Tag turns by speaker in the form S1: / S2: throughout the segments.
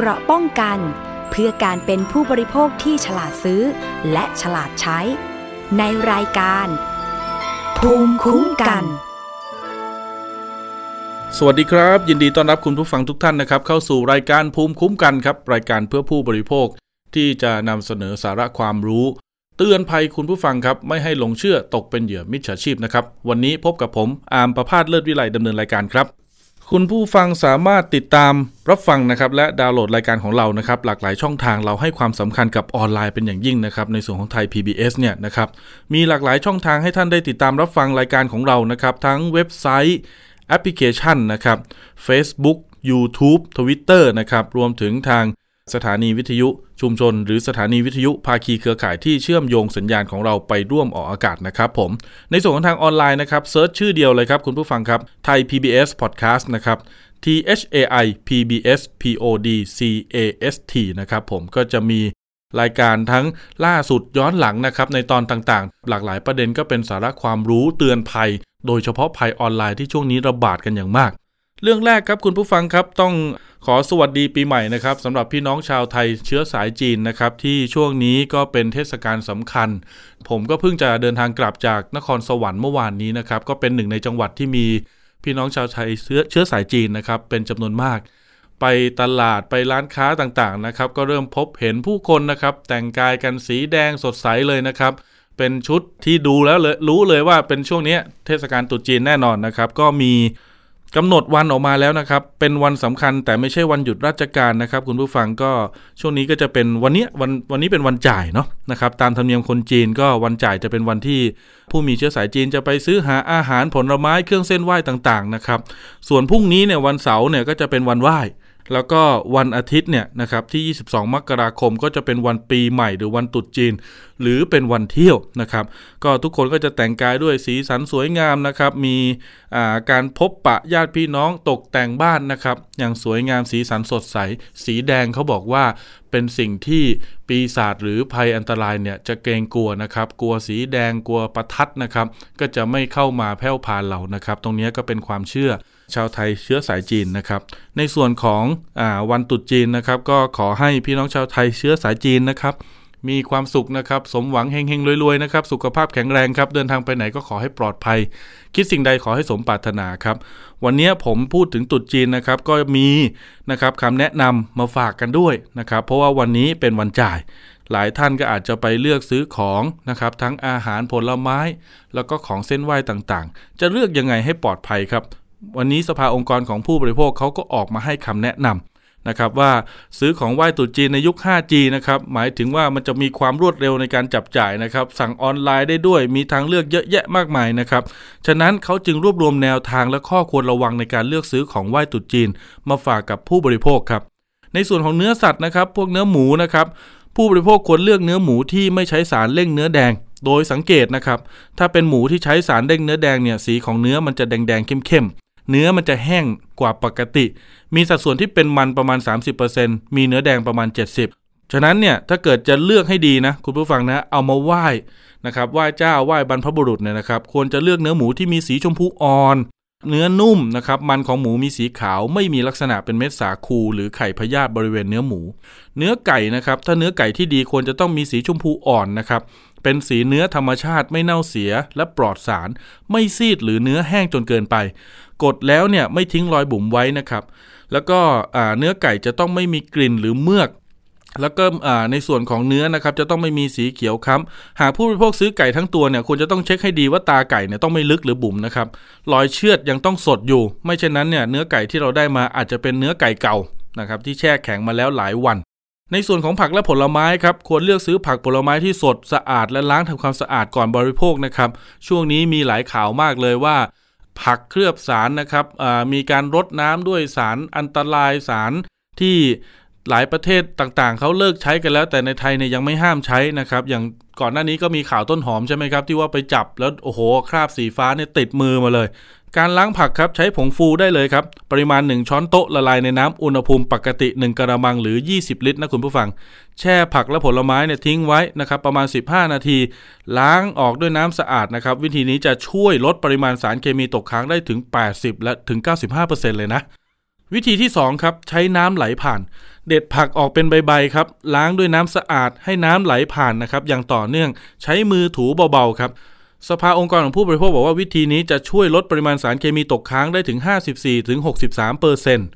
S1: เกราะป้องกัน เพื่อการเป็นผู้บริโภคที่ฉลาดซื้อ และฉลาดใช้ ในรายการ ภูมิคุ้มกัน
S2: สวัสดีครับ ยินดีต้อนรับคุณผู้ฟังทุกท่านนะครับ เข้าสู่รายการภูมิคุ้มกันครับ รายการเพื่อผู้บริโภคที่จะนำเสนอสาระความรู้ เตือนภัยคุณผู้ฟังครับ ไม่ให้หลงเชื่อตกเป็นเหยื่อมิจฉาชีพนะครับวันนี้พบกับผมอาร์มประพาสเลิศวิไลดำเนินรายการครับ คุณผู้ฟังสามารถติดตามรับฟังนะครับและดาวน์โหลดรายการของเรานะครับหลากหลายช่องทางเราให้ความสำคัญกับออนไลน์เป็นอย่างยิ่งนะครับในส่วนของไทย PBS เนี่ยนะครับมีหลากหลายช่องทางให้ท่านได้ติดตามรับฟังรายการของเรานะครับทั้งเว็บไซต์แอปพลิเคชันนะครับ Facebook YouTube Twitter นะครับรวมถึงทาง สถานีวิทยุชุมชน หรือสถานีวิทยุภาคีเครือข่ายที่เชื่อมโยงสัญญาณของเราไปร่วมออกอากาศนะครับผม ในส่วนของทางออนไลน์นะครับ search ชื่อเดียวเลยครับคุณผู้ฟังครับไทย PBS Podcast นะครับ T H A I P B S P O D C A S T นะครับผมก็จะมีรายการทั้งล่าสุดย้อนหลังนะครับในตอนต่างๆ หลากหลายประเด็นก็เป็นสาระความรู้เตือนภัย โดยเฉพาะภัยออนไลน์ที่ช่วงนี้ระบาดกันอย่างมาก เรื่องแรกครับคุณผู้ฟังครับต้องขอสวัสดีปีใหม่นะครับสำหรับพี่น้องชาวไทยเชื้อสายจีนนะครับที่ช่วงนี้ก็เป็นเทศกาลสำคัญ ผมก็เพิ่งจะเดินทางกลับจากนครสวรรค์เมื่อวานนี้นะครับก็เป็นหนึ่งในจังหวัดที่มีพี่น้องชาวไทยเชื้อเชื้อสายจีนนะครับเป็นจำนวนมาก ไปตลาดไปร้านค้าต่างๆนะครับก็เริ่มพบเห็นผู้คนนะครับแต่งกายกันสีแดงสดใสเลยนะครับเป็นชุดที่ดูแล้วเลยรู้เลยว่าเป็นช่วงนี้เทศกาลตรุษจีนแน่นอนนะครับก็มี กำหนดวันออกมาแล้วนะครับ เป็นวันสำคัญแต่ไม่ใช่วันหยุดราชการนะครับ คุณผู้ฟังก็ช่วงนี้ก็จะเป็นวันนี้วันวันนี้เป็นวันจ่ายเนาะนะครับ ตามธรรมเนียมคนจีนก็วันจ่ายจะเป็นวันที่ ผู้มีเชื้อสายจีนจะไปซื้อหาอาหารผลไม้เครื่องเส้นไหว้ต่างๆนะครับ ส่วนพรุ่งนี้เนี่ยวันเสาร์เนี่ยก็จะเป็นวันไหว้ แล้วก็วันอาทิตย์เนี่ยนะครับที่ 22 มกราคมก็จะเป็นวันปีใหม่หรือวันตรุษจีน หรือเป็นวันเที่ยวนะครับ ก็ทุกคนก็จะแต่งกายด้วยสีสันสวยงามนะครับ มีการพบปะญาติพี่น้องตกแต่งบ้านนะครับ อย่างสวยงามสีสันสดใส สีแดงเขาบอกว่าเป็นสิ่งที่ปีศาจหรือภัยอันตรายเนี่ยจะเกรงกลัวนะครับ กลัวสีแดงกลัวประทัดนะครับ ก็จะไม่เข้ามาแผ่วพานเรานะครับ ตรงนี้ก็เป็นความเชื่อ ชาวไทยเชื้อสายจีนนะครับ ในส่วนของอวันตรุษจีนนะครับ ก็ขอให้พี่น้องชาวไทยเชื้อสายจีนนะครับ มีความสุขนะครับ สมหวังเฮงๆรวยๆนะครับ สุขภาพแข็งแรงครับ เดินทางไปไหนก็ขอให้ปลอดภัย คิดสิ่งใดขอให้สมปรารถนาครับ วันนี้ผมพูดถึงตรุษจีนนะครับ ก็มีนะครับคำแนะนำมาฝากกันด้วยนะครับ เพราะว่าวันนี้เป็นวันจ่ายหลายท่านก็อาจจะไปเลือกซื้อของนะครับ ทั้งอาหารผลไม้ แล้วก็ของเส้นไหว้ต่างๆ จะเลือกยังไงให้ปลอดภัยครับ วันนี้สภาองค์กรของผู้บริโภคเขาก็ออกมาให้คำแนะนำนะครับว่าซื้อของไหว้ตรุษจีนในยุค 5G นะครับหมายถึงว่ามันจะมีความรวดเร็วในการจับจ่ายนะครับ สั่งออนไลน์ได้ด้วยมีทางเลือกเยอะแยะมากมายนะครับฉะนั้นเขาจึงรวบรวมแนวทางและข้อควรระวังในการเลือกซื้อของไหว้ตรุษจีน มาฝากกับผู้บริโภคครับ ในส่วนของเนื้อสัตว์นะครับ พวกเนื้อหมูนะครับ ผู้บริโภคควรเลือกเนื้อหมูที่ไม่ใช้สารเร่งเนื้อแดง โดยสังเกตนะครับ ถ้าเป็นหมูที่ใช้สารเร่งเนื้อแดงเนี่ยสีของเนื้อมันจะแดงๆเข้มๆ เนื้อมันจะแห้งกว่าปกติ มีสัดส่วนที่เป็นมันประมาณ 30%มีเนื้อแดงประมาณ 70 ฉะนั้นเนี่ยถ้าเกิดจะเลือกให้ดีนะคุณผู้ฟังนะเอามาไหว้นะครับไหว้เจ้าไหว้บรรพบุรุษเนี่ยนะครับควรจะเลือกเนื้อหมูที่มีสีชมพูอ่อน เนื้อนุ่มนะครับมันของหมูมีสีขาวไม่มีลักษณะเป็นเม็ดสาคู หรือไข่พยาธิบริเวณเนื้อหมู เนื้อไก่นะครับถ้าเนื้อไก่ที่ดีควรจะต้องมีสีชมพูอ่อนนะครับเป็นสีเนื้อธรรมชาติไม่เน่าเสียและปลอดสาร ไม่ซีดหรือเนื้อแห้งจนเกินไป กดแล้วเนี่ยไม่ทิ้งรอยบุ๋มไว้นะครับ แล้วก็เนื้อไก่จะต้องไม่มีกลิ่นหรือเมือกแล้วก็ในส่วนของเนื้อนะครับจะต้องไม่มีสีเขียวค้ำหากผู้บริโภคซื้อไก่ทั้งตัวเนี่ยควรจะต้องเช็คให้ดีว่าตาไก่เนี่ยต้องไม่ลึกหรือบุ๋มนะครับรอยเชือดยังต้องสดอยู่ ไม่เช่นนั้นเนี่ยเนื้อไก่ที่เราได้มาอาจจะเป็นเนื้อไก่เก่านะครับที่แช่แข็งมาแล้วหลายวัน ในส่วนของผักและผลไม้ครับควรเลือกซื้อผักผลไม้ที่สดสะอาดและล้างทำความสะอาดก่อนบริโภคนะครับช่วงนี้มีหลายข่าวมากเลยว่า ผักเคลือบสารนะครับมีการรดน้ำด้วยสารอันตรายสารที่หลายประเทศต่างๆ เขาเลิกใช้กันแล้ว แต่ในไทยเนี่ยยังไม่ห้ามใช้นะครับ อย่างก่อนหน้านี้ก็มีข่าวต้นหอมใช่ไหมครับ ที่ว่าไปจับแล้วโอ้โห คราบสีฟ้าเนี่ยติดมือมาเลย การล้างผักครับใช้ผงฟูได้เลยครับ ปริมาณ 1 ช้อนโต๊ะละลายในน้ำอุณหภูมิปกติ 1กระมังหรือ 20 ลิตรนะคุณผู้ฟัง แช่ผักและผลไม้เนี่ยทิ้งไว้นะครับประมาณ 15 นาที ล้างออกด้วยน้ำสะอาดนะครับ วิธีนี้จะช่วยลดปริมาณสารเคมีตกค้างได้ถึง 80 และถึง 95%เลยนะ วิธีที่2ครับใช้น้ำไหลผ่าน เด็ดผักออกเป็นใบๆครับล้างด้วยน้ำสะอาดให้น้ำไหลผ่านนะครับอย่างต่อเนื่องใช้มือถูเบาๆครับ สภาองค์กรของผู้บริโภคบอกว่าวิธีนี้จะช่วยลดปริมาณสารเคมีตกค้างได้ถึง 54-63%เปอร์เซ็นต์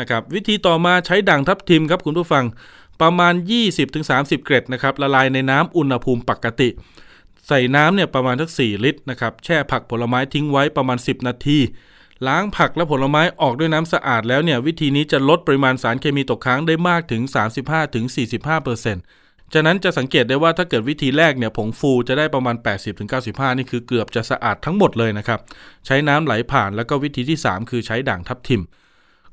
S2: นะครับวิธีต่อมาใช้ด่างทับทิมครับคุณผู้ฟังประมาณ 20-30 เกรดนะครับละลายในน้ำอุณหภูมิปกติ ใส่น้ำเนี่ยประมาณทัก 4 ลิตรนะครับแช่ผักผลไม้ทิ้งไว้ประมาณ 10 นาทีล้างผักและผลไม้ออกด้วยน้ำสะอาดแล้วเนี่ยวิธีนี้จะลดปริมาณสารเคมีตกค้างได้มากถึง 35-45%เปอร์เซ็นต์ จากนั้นจะสังเกตได้ว่าถ้าเกิดวิธีแรกเนี่ยผงฟูจะได้ประมาณ 80-95 นี่คือเกือบจะสะอาดทั้งหมดเลยนะครับ ใช้น้ำไหลผ่านแล้วก็วิธีที่ 3 คือใช้ด่างทับทิม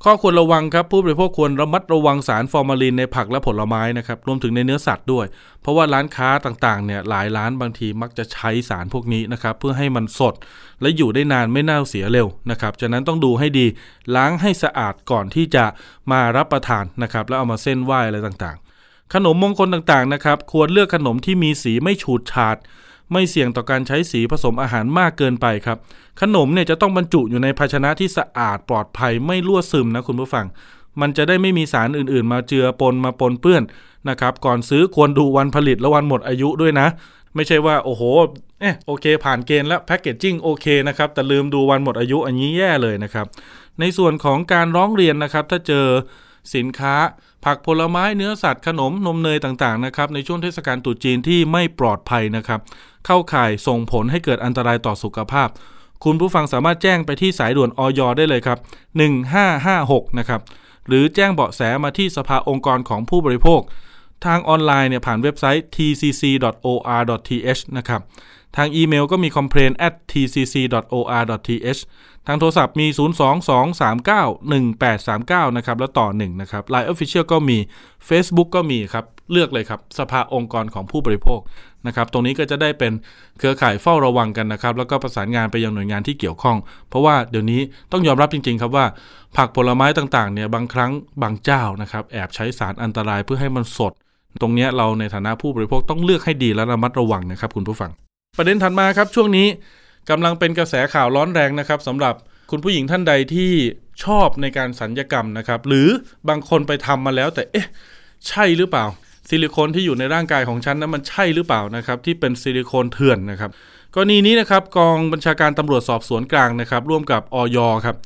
S2: ข้อควรระวังครับผู้บริโภคควรระมัดระวังสารฟอร์มาลินในผักและผลไม้นะครับรวมถึงในเนื้อสัตว์ด้วย เพราะว่าร้านค้าต่างๆเนี่ยหลายร้านบางทีมักจะใช้สารพวกนี้นะครับเพื่อให้มันสด และอยู่ได้นานไม่เน่าเสียเร็วนะครับจากนั้นต้องดูให้ดีล้างให้สะอาดก่อนที่จะมารับประทานนะครับแล้วเอามาเส้นไหว้อะไรต่าง ขนมมงคลต่างๆนะครับ ควรเลือกขนมที่มีสีไม่ฉูดฉาด ไม่เสี่ยงต่อการใช้สีผสมอาหารมากเกินไปครับ ขนมเนี่ยจะต้องบรรจุอยู่ในภาชนะที่สะอาดปลอดภัยไม่รั่วซึมนะคุณผู้ฟัง มันจะได้ไม่มีสารอื่นๆ มาเจือปนมาปนเปื้อนนะครับ ก่อนซื้อควรดูวันผลิตและวันหมดอายุด้วยนะ ไม่ใช่ว่าโอ้โหเออโอเค ผ่านเกณฑ์แล้วแพคเกจจิ้งโอเคนะครับแต่ลืมดูวันหมดอายุอันนี้แย่เลยนะครับ ในส่วนของการร้องเรียนนะครับ ถ้าเจอสินค้า ผักผลไม้เนื้อสัตว์ขนมนมเนยต่างๆนะครับในช่วงเทศกาลตรุษจีนที่ไม่ปลอดภัยนะครับเข้าข่ายส่งผลให้เกิดอันตรายต่อสุขภาพ คุณผู้ฟังสามารถแจ้งไปที่สายด่วนออยได้เลยครับ 1556 นะครับหรือแจ้งเบาะแสมาที่สภาองค์กรของผู้บริโภค ทางออนไลน์เนี่ยผ่านเว็บไซต์ tcc.or.th นะครับ ทางอีเมลก็มี complain at tcc.or.th ทางโทรศัพท์มี 022391839 นะครับ แล้วต่อ 1 นะครับ Line Official ก็มี Facebook ก็มีครับ เลือกเลยครับ สภาองค์กรของผู้บริโภคนะครับ ตรงนี้ก็จะได้เป็นเครือข่ายเฝ้าระวังกันนะครับ แล้วก็ประสานงานไปยังหน่วยงานที่เกี่ยวข้อง เพราะว่าเดี๋ยวนี้ต้องยอมรับจริง ๆ ครับว่า ผักผลไม้ต่างๆ เนี่ยบางครั้งบางเจ้านะครับแอบใช้สารอันตรายเพื่อให้มันสด ตรงนี้เราในฐานะผู้บริโภคต้องเลือกให้ดีและระมัดระวังนะครับคุณผู้ฟัง ประเด็นถัดมาครับช่วงนี้กำลังเป็นกระแสข่าวร้อนแรงนะครับสำหรับคุณผู้หญิงท่านใดที่ชอบในการสัญญกรรมนะครับ หรือบางคนไปทำมาแล้วแต่เอ๊ะใช่หรือเปล่า ซิลิโคนที่อยู่ในร่างกายของฉันนั้นมันใช่หรือเปล่านะครับที่เป็นซิลิโคนเถื่อนนะครับกรณีนี้นะครับกองบัญชาการตำรวจสอบสวนกลางนะครับ ร่วมกับออยครับ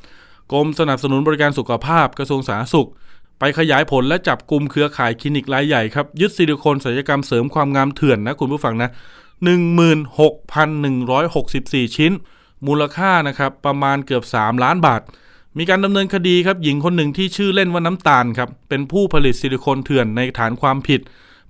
S2: กรมสนับสนุนบริการสุขภาพกระทรวงสาธารณสุข ไปขยายผลและจับกลุ่มเครือข่ายคลินิกรายใหญ่ครับยึดซิลิโคนศัลยกรรมเสริมความงามเถื่อนนะคุณผู้ฟังนะ 16,164 ชิ้น มูลค่านะครับประมาณเกือบ 3 ล้านบาท มีการดำเนินคดีครับหญิงคนหนึ่งที่ชื่อเล่นว่าน้ำตาลครับเป็นผู้ผลิตซิลิโคนเถื่อนในฐานความผิด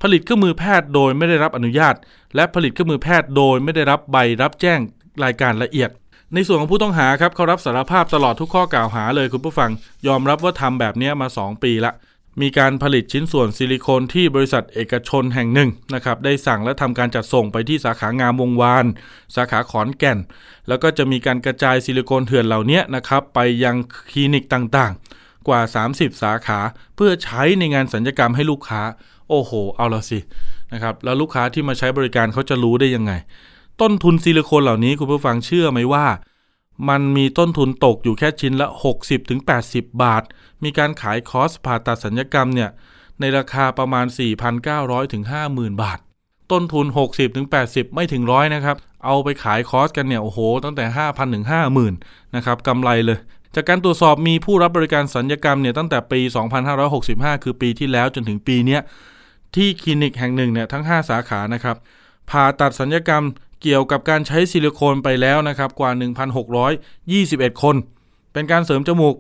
S2: ผลิตเครื่องมือแพทย์โดยไม่ได้รับอนุญาต และผลิตเครื่องมือแพทย์โดยไม่ได้รับใบรับแจ้งรายการละเอียดในส่วนของผู้ต้องหาครับเขารับสารภาพตลอดทุกข้อกล่าวหาเลยคุณผู้ฟัง ยอมรับว่าทำแบบนี้มา 2 ปีละ มีการผลิตชิ้นส่วนซิลิโคนที่บริษัทเอกชนแห่งหนึ่งนะครับได้สั่งและทำการจัดส่งไปที่สาขางามวงวาน สาขาขอนแก่น แล้วก็จะมีการกระจายซิลิโคนเถื่อนเหล่านี้นะครับไปยังคลินิกต่างๆ กว่า 30 สาขาเพื่อใช้ในงานสัญญกรรมให้ลูกค้า โอ้โห เอาละสินะครับแล้วลูกค้าที่มาใช้บริการเขาจะรู้ได้ยังไง ต้นทุนซิลิโคนเหล่านี้คุณผู้ฟังเชื่อไหมว่า มันมีต้นทุนตกอยู่แค่ชิ้นละ 60-80 บาท มีการขายคอสผ่าตัดสัญญกรรมเนี่ยในราคาประมาณ 4,900ถึง50,000 บาท ต้นทุน 60-80 ไม่ถึงร้อยนะครับ เอาไปขายคอสกันเนี่ยโอ้โห ตั้งแต่ 5,000ถึง50,000นะครับกำไรเลย จากการตรวจสอบมีผู้รับบริการสัญญกรรมเนี่ยตั้งแต่ปี 2565 คือปีที่แล้วจนถึงปีนี้ที่คลินิกแห่งหนึ่งเนี่ยทั้ง 5 สาขานะครับผ่าตัดสัญญกรรม เกี่ยวกับการใช้ซิลิโคนไปแล้วนะครับกว่า 1,621 คน เป็นการเสริมจมูก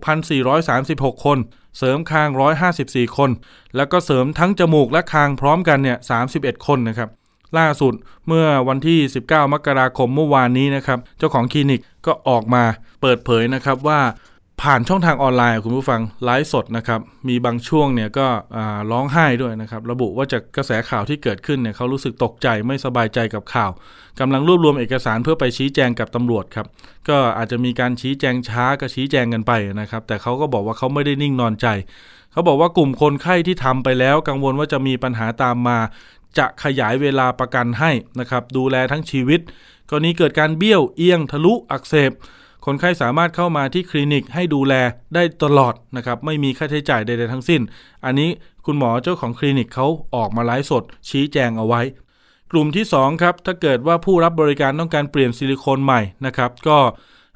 S2: 1,436 คน เสริมคาง 154 คน แล้วก็เสริมทั้งจมูกและคางพร้อมกันเนี่ย 31 คนนะครับล่าสุดเมื่อวันที่ 19 มกราคมเมื่อวานนี้นะครับ เจ้าของคลินิกก็ออกมาเปิดเผยนะครับว่า ผ่านช่องทางออนไลน์คุณผู้ฟังไลฟ์สดนะครับ มีบางช่วงเนี่ยก็ร้องไห้ด้วยนะครับ ระบุว่าจากกระแสข่าวที่เกิดขึ้นเนี่ยเขารู้สึกตกใจไม่สบายใจกับข่าวกำลังรวบรวมเอกสารเพื่อไปชี้แจงกับตำรวจครับ ก็อาจจะมีการชี้แจงช้าก็ชี้แจงกันไปนะครับ แต่เขาก็บอกว่าเขาไม่ได้นิ่งนอนใจ เขาบอกว่ากลุ่มคนไข้ที่ทำไปแล้ว กังวลว่าจะมีปัญหาตามมา จะขยายเวลาประกันให้นะครับ ดูแลทั้งชีวิต กรณีเกิดการเบี้ยวเอียงทะลุอักเสบ คนไข้สามารถเข้ามาที่คลินิกให้ดูแลได้ตลอดนะครับ ไม่มีค่าใช้จ่ายใดๆทั้งสิ้น อันนี้คุณหมอเจ้าของคลินิกเขาออกมาไลฟ์สด ชี้แจงเอาไว้ กลุ่มที่2ครับถ้าเกิดว่าผู้รับบริการต้องการเปลี่ยนซิลิโคนใหม่นะครับก็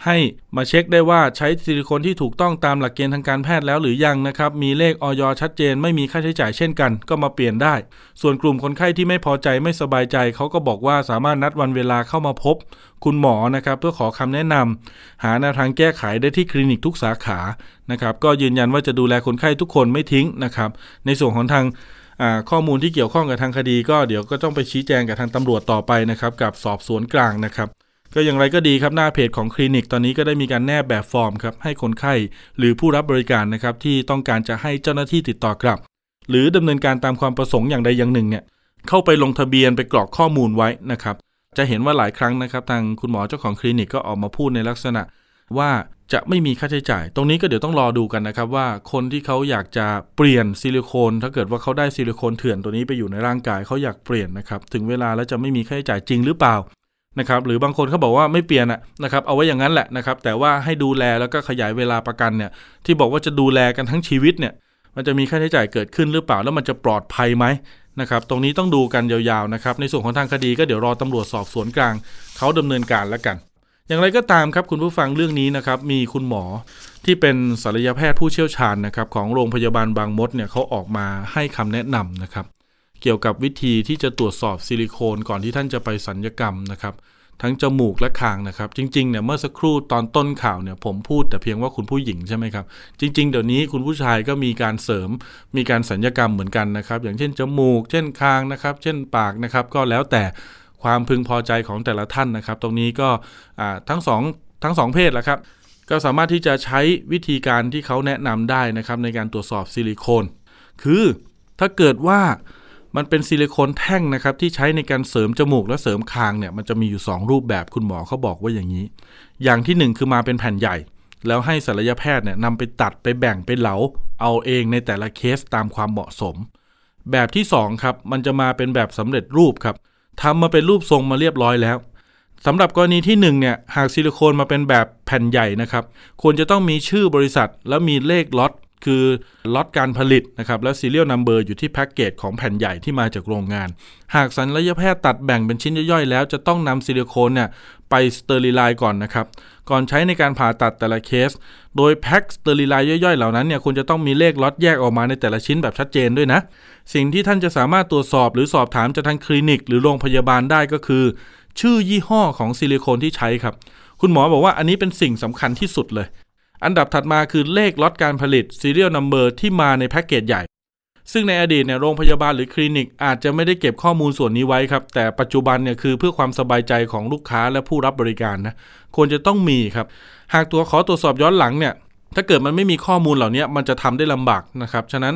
S2: ให้มาเช็คได้ว่าใช้ซิลิโคนที่ถูกต้องตามหลักเกณฑ์ทางการแพทย์แล้วหรือยังนะครับ มีเลขออยชัดเจน ไม่มีค่าใช้จ่ายเช่นกัน ก็มาเปลี่ยนได้ ส่วนกลุ่มคนไข้ที่ไม่พอใจไม่สบายใจเขาก็บอกว่าสามารถนัดวันเวลาเข้ามาพบ คุณหมอนะครับเพื่อขอคำแนะนำหาแนวทางแก้ไขได้ที่คลินิกทุกสาขานะครับก็ยืนยันว่าจะดูแลคนไข้ทุกคนไม่ทิ้งนะครับในส่วนของทางข้อมูลที่เกี่ยวข้องกับทางคดี ก็เดี๋ยวก็ต้องไปชี้แจงกับทางตำรวจต่อไปนะครับกับสอบสวนกลางนะครับ ก็อย่างไรก็ดีครับหน้าเพจของคลินิกตอนนี้ก็ได้มีการแนบแบบฟอร์มครับให้คนไข้หรือผู้รับบริการนะครับที่ต้องการจะให้เจ้าหน้าที่ติดต่อกลับ หรือดำเนินการตามความประสงค์อย่างใดอย่างหนึ่งเนี่ยเข้าไปลงทะเบียนไปกรอกข้อมูลไว้นะครับจะเห็นว่าหลายครั้งนะครับ ทางคุณหมอเจ้าของคลินิกก็ออกมาพูดในลักษณะ ว่าจะไม่มีค่าใช้จ่าย ตรงนี้ก็เดี๋ยวต้องรอดูกันนะครับว่าคนที่เขาอยากจะเปลี่ยนซิลิโคน ถ้าเกิดว่าเขาได้ซิลิโคนเถื่อนตัวนี้ไปอยู่ในร่างกายเขาอยากเปลี่ยนนะครับถึงเวลาแล้วจะไม่มีค่าใช้จ่ายจริงหรือเปล่า นะครับหรือบางคนเขาบอกว่าไม่เปลี่ยนนะครับเอาไว้อย่างนั้นแหละนะครับแต่ว่าให้ดูแลแล้วก็ขยายเวลาประกันเนี่ยที่บอกว่าจะดูแลกันทั้งชีวิตเนี่ยมันจะมีค่าใช้จ่ายเกิดขึ้นหรือเปล่าแล้วมันจะปลอดภัยไหมนะครับตรงนี้ต้องดูกันยาวๆนะครับในส่วนของทางคดีก็เดี๋ยวรอตำรวจสอบสวนกลางเขาดำเนินการแล้วกัน อย่างไรก็ตามครับคุณผู้ฟังเรื่องนี้นะครับมีคุณหมอที่เป็นศัลยแพทย์ผู้เชี่ยวชาญนะครับของโรงพยาบาลบางมดเนี่ยเขาออกมาให้คำแนะนำนะครับ เกี่ยวกับวิธีที่จะตรวจสอบซิลิโคนก่อนที่ท่านจะไปสัญญกรรมนะครับ ทั้งจมูกและคางนะครับ จริงๆเนี่ยเมื่อสักครู่ตอนต้นข่าวเนี่ยผมพูดแต่เพียงว่าคุณผู้หญิงใช่ไหมครับ จริง ๆ เดี๋ยวนี้คุณผู้ชายก็มีการเสริมมีการสัญญกรรมเหมือนกันนะครับ อย่างเช่นจมูก เช่นคางนะครับ เช่นปากนะครับ ก็แล้วแต่ความพึงพอใจของแต่ละท่านนะครับ ตรงนี้ก็ทั้งสองทั้งสองเพศแหละครับก็สามารถที่จะใช้วิธีการที่เขาแนะนำได้นะครับในการตรวจสอบซิลิโคน คือถ้าเกิดว่า มันเป็นซิลิโคนแท่งนะครับที่ใช้ในการเสริมจมูกและเสริมคางเนี่ยมันจะมีอยู่ 2 รูปแบบคุณหมอเขาบอกว่าอย่างนี้ อย่างที่ 1 คือมาเป็นแผ่นใหญ่ แล้วให้ศัลยแพทย์เนี่ยนำไปตัดไปแบ่งไปเหลา เอาเองในแต่ละเคสตามความเหมาะสม แบบที่2ครับมันจะมาเป็นแบบสำเร็จรูปครับทำมาเป็นรูปทรงมาเรียบร้อยแล้วสำหรับกรณีที่1เนี่ยหากซิลิโคนมาเป็นแบบแผ่นใหญ่นะครับควรจะต้องมีชื่อบริษัท แล้วมีเลขล็อต คือล็อตการผลิตนะครับและ serial number อยู่ที่แพ็กเกจของแผ่นใหญ่ที่มาจากโรงงาน หากศัลยแพทย์ตัดแบ่งเป็นชิ้นย่อยๆ แล้วจะต้องนำซิลิโคนเนี่ยไป sterilize ก่อนนะครับ ก่อนใช้ในการผ่าตัดแต่ละเคส โดยแพ็ก sterilize ย่อยๆ เหล่านั้นเนี่ยคุณจะต้องมีเลขล็อตแยกออกมาในแต่ละชิ้นแบบชัดเจนด้วยนะ สิ่งที่ท่านจะสามารถตรวจสอบหรือสอบถามจากทางคลินิก หรือโรงพยาบาลได้ก็คือ ชื่อยี่ห้อของซิลิโคนที่ใช้ครับคุณหมอบอกว่าอันนี้เป็นสิ่งสำคัญที่สุดเลย อันดับถัดมาคือเลขล็อตการผลิต serial number ที่มาในแพ็กเกจใหญ่ ซึ่งในอดีตเนี่ยโรงพยาบาลหรือคลินิก อาจจะไม่ได้เก็บข้อมูลส่วนนี้ไว้ครับ แต่ปัจจุบันเนี่ยคือเพื่อความสบายใจของลูกค้าและผู้รับบริการนะควรจะต้องมีครับ หากตัวขอตรวจสอบย้อนหลังเนี่ยถ้าเกิดมันไม่มีข้อมูลเหล่านี้มันจะทำได้ลำบากนะครับฉะนั้น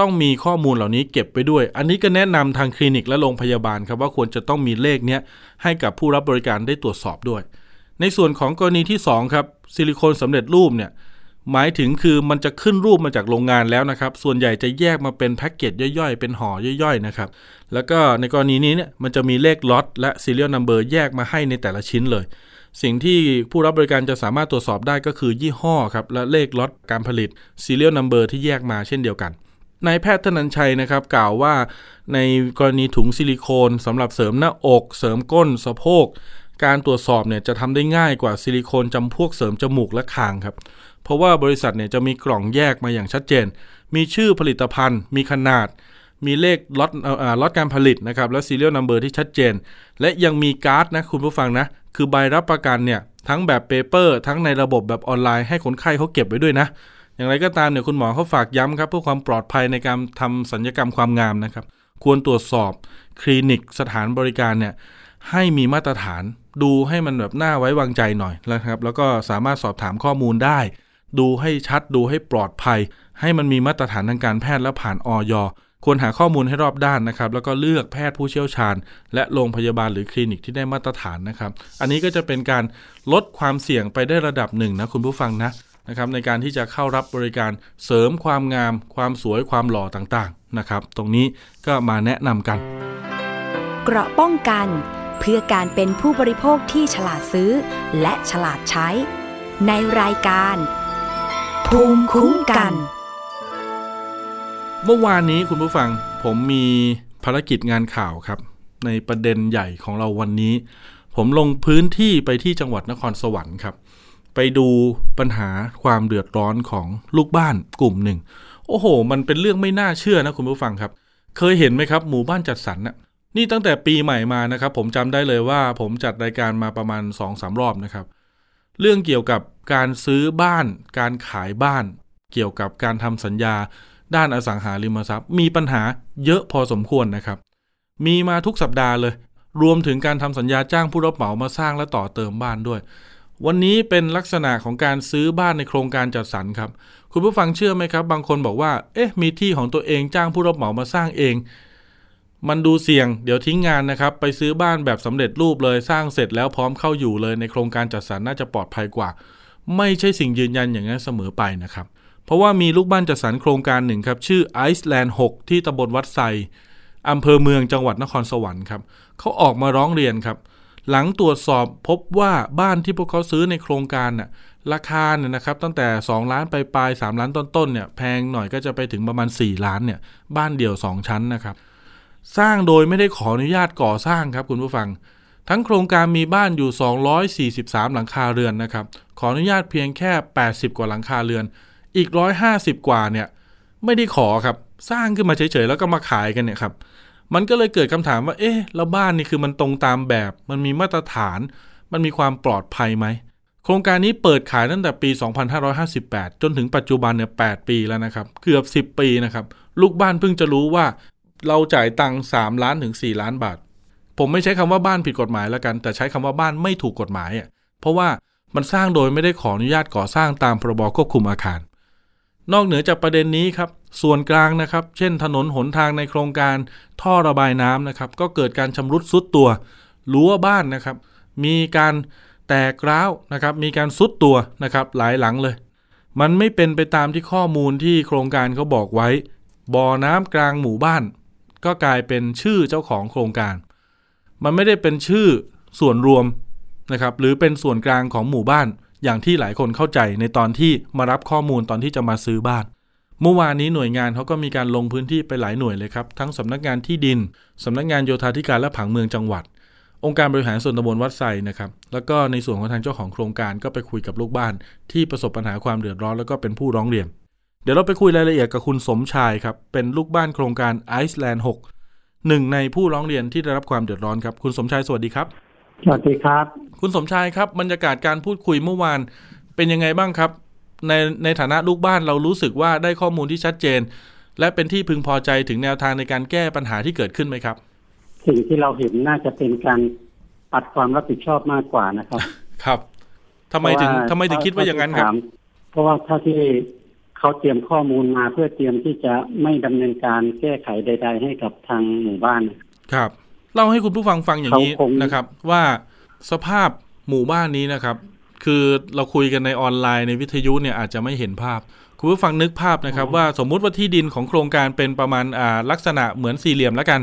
S2: ต้องมีข้อมูลเหล่านี้เก็บไปด้วย อันนี้ก็แนะนำทางคลินิกและโรงพยาบาลครับว่าควรจะต้องมีเลขเนี้ยให้กับผู้รับบริการได้ตรวจสอบด้วย ในส่วนของกรณีที่ 2 ครับซิลิโคนสำเร็จรูปเนี่ยหมายถึงคือมันจะขึ้นรูปมาจากโรงงานแล้วนะครับ ส่วนใหญ่จะแยกมาเป็นแพ็กเกจย่อยๆ เป็นห่อย่อยๆนะครับ แล้วก็ในกรณีนี้เนี่ยมันจะมีเลขล็อตและ serial number แยกมาให้ในแต่ละชิ้นเลย สิ่งที่ผู้รับบริการจะสามารถตรวจสอบได้ก็คือยี่ห้อครับและเลขล็อตการผลิต serial number ที่แยกมาเช่นเดียวกันนายแพทย์ธนันชัยนะครับ กล่าวว่าในกรณีถุงซิลิโคนสำหรับเสริมหน้าอก เสริมก้นสะโพก การตรวจสอบเนี่ยจะทำได้ง่ายกว่าซิลิโคนจำพวกเสริมจมูกและคางครับ เพราะว่าบริษัทเนี่ยจะมีกล่องแยกมาอย่างชัดเจน มีชื่อผลิตภัณฑ์ มีขนาด มีเลขล็อตล็อตการผลิตนะครับและ serial number ที่ชัดเจน และยังมีการ์ดนะคุณผู้ฟังนะ คือใบรับประกันเนี่ยทั้งแบบ paper ทั้งในระบบแบบออนไลน์ให้คนไข้เขาเก็บไว้ด้วยนะ อย่างไรก็ตามเนี่ยคุณหมอเขาฝากย้ำครับเพื่อความปลอดภัยในการทำศัลยกรรมความงามนะครับควรตรวจสอบคลินิกสถานบริการเนี่ยให้มีมาตรฐาน ดูให้มันแบบน่าไว้วางใจหน่อยนะครับ แล้วก็สามารถสอบถามข้อมูลได้ ดูให้ชัดดูให้ปลอดภัย ให้มันมีมาตรฐานทางการแพทย์และผ่านอยควรหาข้อมูลให้รอบด้านนะครับ แล้วก็เลือกแพทย์ผู้เชี่ยวชาญ และโรงพยาบาลหรือคลินิกที่ได้มาตรฐานนะครับ อันนี้ก็จะเป็นการลดความเสี่ยงไปได้ระดับหนึ่งนะคุณผู้ฟังนะนะครับในการที่จะเข้ารับบริการเสริมความงาม ความสวยความหล่อต่างๆนะครับ ตรงนี้ก็มาแนะนำกัน
S1: เกราะป้องกัน เพื่อการเป็นผู้บริโภคที่ฉลาดซื้อ และฉลาดใช้ ในรายการ ภูมิคุ้มกัน
S2: เมื่อวานนี้คุณผู้ฟังผมมีภารกิจงานข่าวครับ ในประเด็นใหญ่ของเราวันนี้ ผมลงพื้นที่ไปที่จังหวัดนครสวรรค์ครับ ไปดูปัญหาความเดือดร้อนของลูกบ้านกลุ่มหนึ่ง โอ้โห มันเป็นเรื่องไม่น่าเชื่อนะคุณผู้ฟังครับ เคยเห็นไหมครับ หมู่บ้านจัดสรรน่ะ นี่ตั้งแต่ปีใหม่มานะครับ ผมจำได้เลยว่าผมจัดรายการมาประมาณ2อสรอบนะครับ เรื่องเกี่ยวกับการซื้อบ้าน การขายบ้าน เกี่ยวกับการทำสัญญา ด้านอสังหาริมทรัพย์ มีปัญหาเยอะพอสมควรนะครับ มีมาทุกสัปดาห์เลย รวมถึงการทำสัญญาจ้างผู้รับเหมามาสร้างและต่อเติมบ้านด้วย วันนี้เป็นลักษณะของการซื้อบ้านในโครงการจัดสรรครับ คุณผู้ฟังเชื่อไหมครับ บางคนบอกว่า เอ๊ะ มีที่ของตัวเองจ้างผู้รับเหมามาสร้างเอง มันดูเสี่ยง เดี๋ยวทิ้งงานนะครับ ไปซื้อบ้านแบบสำเร็จรูปเลยสร้างเสร็จแล้วพร้อมเข้าอยู่เลยในโครงการจัดสรรน่าจะปลอดภัยกว่า ไม่ใช่สิ่งยืนยันอย่างนั้นเสมอไปนะครับ เพราะว่ามีลูกบ้านจัดสรรโครงการหนึ่งครับชื่อไอซ์แลนด์6ที่ตำบลวัดไซอำเภอเมืองจังหวัดนครสวรรค์ครับเขาออกมาร้องเรียนครับ หลังตรวจสอบพบว่าบ้านที่พวกเขาซื้อในโครงการน่ะราคาเนี่ยนะครับตั้งแต่ 2 ล้านไปปลาย3ล้านต้นๆเนี่ยแพงหน่อยก็จะไปถึงประมาณ 4 ล้านเนี่ยบ้านเดี่ยว 2 ชั้นนะครับ สร้างโดยไม่ได้ขออนุญาตก่อสร้างครับคุณผู้ฟัง ทั้งโครงการมีบ้านอยู่ 243 หลังคาเรือนนะครับ ขออนุญาตเพียงแค่ 80 กว่าหลังคาเรือน อีก 150 กว่าเนี่ยไม่ได้ขอครับ สร้างขึ้นมาเฉยๆแล้วก็มาขายกันเนี่ยครับ มันก็เลยเกิดคำถามว่า เอ๊ะ แล้วบ้านนี่คือมันตรงตามแบบ มันมีมาตรฐาน มันมีความปลอดภัยไหม โครงการนี้เปิดขายตั้งแต่ปี 2558 จนถึงปัจจุบันเนี่ย 8 ปีแล้วนะครับ เกือบ 10 ปีนะครับ ลูกบ้านเพิ่งจะรู้ว่า เราจ่ายตังค์3ล้านถึง4ล้านบาท ผมไม่ใช้คำว่าบ้านผิดกฎหมายแล้วกัน แต่ใช้คำว่าบ้านไม่ถูกกฎหมายอะเพราะว่ามันสร้างโดยไม่ได้ขออนุญาตก่อสร้างตามพรบควบคุมอาคาร นอกเหนือจากประเด็นนี้ครับ ส่วนกลางนะครับ เช่นถนนหนทางในโครงการท่อระบายน้ำนะครับ ก็เกิดการชำรุดซุดตัวรั้วบ้านนะครับ มีการแตกร้าวนะครับ มีการซุดตัวนะครับ หลายหลังเลย มันไม่เป็นไปตามที่ข้อมูลที่โครงการเขาบอกไว้ บ่อน้ำกลางหมู่บ้าน ก็กลายเป็นชื่อเจ้าของโครงการ มันไม่ได้เป็นชื่อส่วนรวมนะครับ หรือเป็นส่วนกลางของหมู่บ้านอย่างที่หลายคนเข้าใจในตอนที่มารับข้อมูลตอนที่จะมาซื้อบ้าน เมื่อวานนี้หน่วยงานเขาก็มีการลงพื้นที่ไปหลายหน่วยเลยครับ ทั้งสำนักงานที่ดินสำนักงานโยธาธิการและผังเมืองจังหวัด องค์การบริหารส่วนตำบลวัดไซนะครับแล้วก็ในส่วนของทางเจ้าของโครงการก็ไปคุยกับลูกบ้าน ที่ประสบปัญหาความเดือดร้อนแล้วก็เป็นผู้ร้องเรียน เดี๋ยวเราไปคุยรายละเอียดกับคุณสมชายครับ เป็นลูกบ้านโครงการไอซ์แลนด์6หนึ่งในผู้ร้องเรียนที่ได้รับความเดือดร้อนครับ คุณสมชายสวัสดีครับ
S3: สวัสดีครับ
S2: คุณสมชายครับบรรยากาศการพูดคุยเมื่อวานเป็นยังไงบ้างครับ ในในฐานะลูกบ้านเรารู้สึกว่าได้ข้อมูลที่ชัดเจน และเป็นที่พึงพอใจถึงแนวทางในการแก้ปัญหาที่เกิดขึ้นไหมครับ
S3: สิ่งที่เราเห็นน่าจะเป็นการปัดความรับผิดชอบมากกว่านะครับ
S2: ครับทำไมถึง
S3: เพราะว่า
S2: ทำไมถึงคิดว่าอย่างนั้นครับ
S3: เพราะว่าถ้าที่ เขาเตรียมข้อมูลมาเพื่อเตรียมที่จะไม่ดำเนินการแก้ไขใด ๆ ให้กับทางหมู่บ้าน
S2: ครับเล่าให้คุณผู้ฟังฟังอย่างนี้
S3: เขาคง
S2: นะครับ ว่าสภาพหมู่บ้านนี้นะครับ คือเราคุยกันในออนไลน์ในวิทยุเนี่ยอาจจะไม่เห็นภาพ คุณผู้ฟังนึกภาพนะครับ ว่าสมมุติว่าที่ดินของโครงการเป็นประมาณอ่าลักษณะเหมือนสี่เหลี่ยมแล้วกัน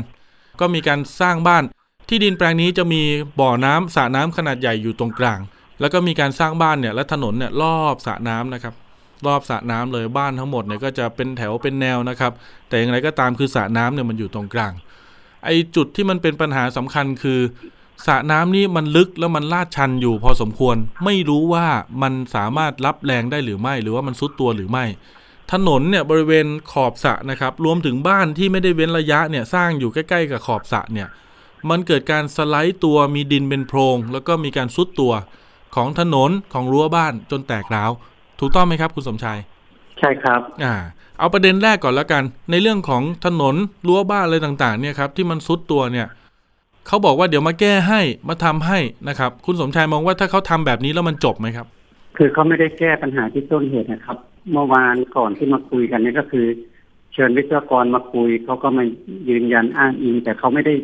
S2: ก็มีการสร้างบ้าน ที่ดินแปลงนี้จะมีบ่อน้ำสระน้ำขนาดใหญ่อยู่ตรงกลาง แล้วก็มีการสร้างบ้านเนี่ยและถนนเนี่ยรอบสระน้ำนะครับ รอบสระน้ำเลยบ้านทั้งหมดเนี่ยก็จะเป็นแถวเป็นแนวนะครับ แต่อย่างไรก็ตามคือสระน้ำเนี่ยมันอยู่ตรงกลาง ไอจุดที่มันเป็นปัญหาสำคัญคือสระน้ำนี่มันลึกแล้วมันลาดชันอยู่พอสมควร ไม่รู้ว่ามันสามารถรับแรงได้หรือไม่ หรือว่ามันซุดตัวหรือไม่ ถนนเนี่ยบริเวณขอบสระนะครับ รวมถึงบ้านที่ไม่ได้เว้นระยะเนี่ยสร้างอยู่ใกล้ ๆ กับขอบสระเนี่ย มันเกิดการสไลด์ตัวมีดินเป็นโพรง แล้วก็มีการซุดตัวของถนนของรั้วบ้านจนแตกร้าว ถูกต้องไหมครับ คุณสมชาย
S3: ใช่ครับ
S2: อ่า เอาประเด็นแรกก่อนแล้วกัน ในเรื่องของถนนรั้วบ้านอะไรต่าง ๆ เนี่ยครับ ที่มันซุดตัวเนี่ยเขาบอกว่าเดี๋ยวมาแก้ให้มาทำให้นะครับ คุณสมชายมองว่าถ้าเขาทำแบบนี้แล้วมันจบไหมครับ
S3: คือเขาไม่ได้แก้ปัญหาที่ต้นเหตุนะครับ เมื่อวานก่อนที่มาคุยกันเนี่ยก็คือ เชิญวิศวกรมาคุยเขาก็มายืนยันอ้างอิงแต่เขาไม่ได้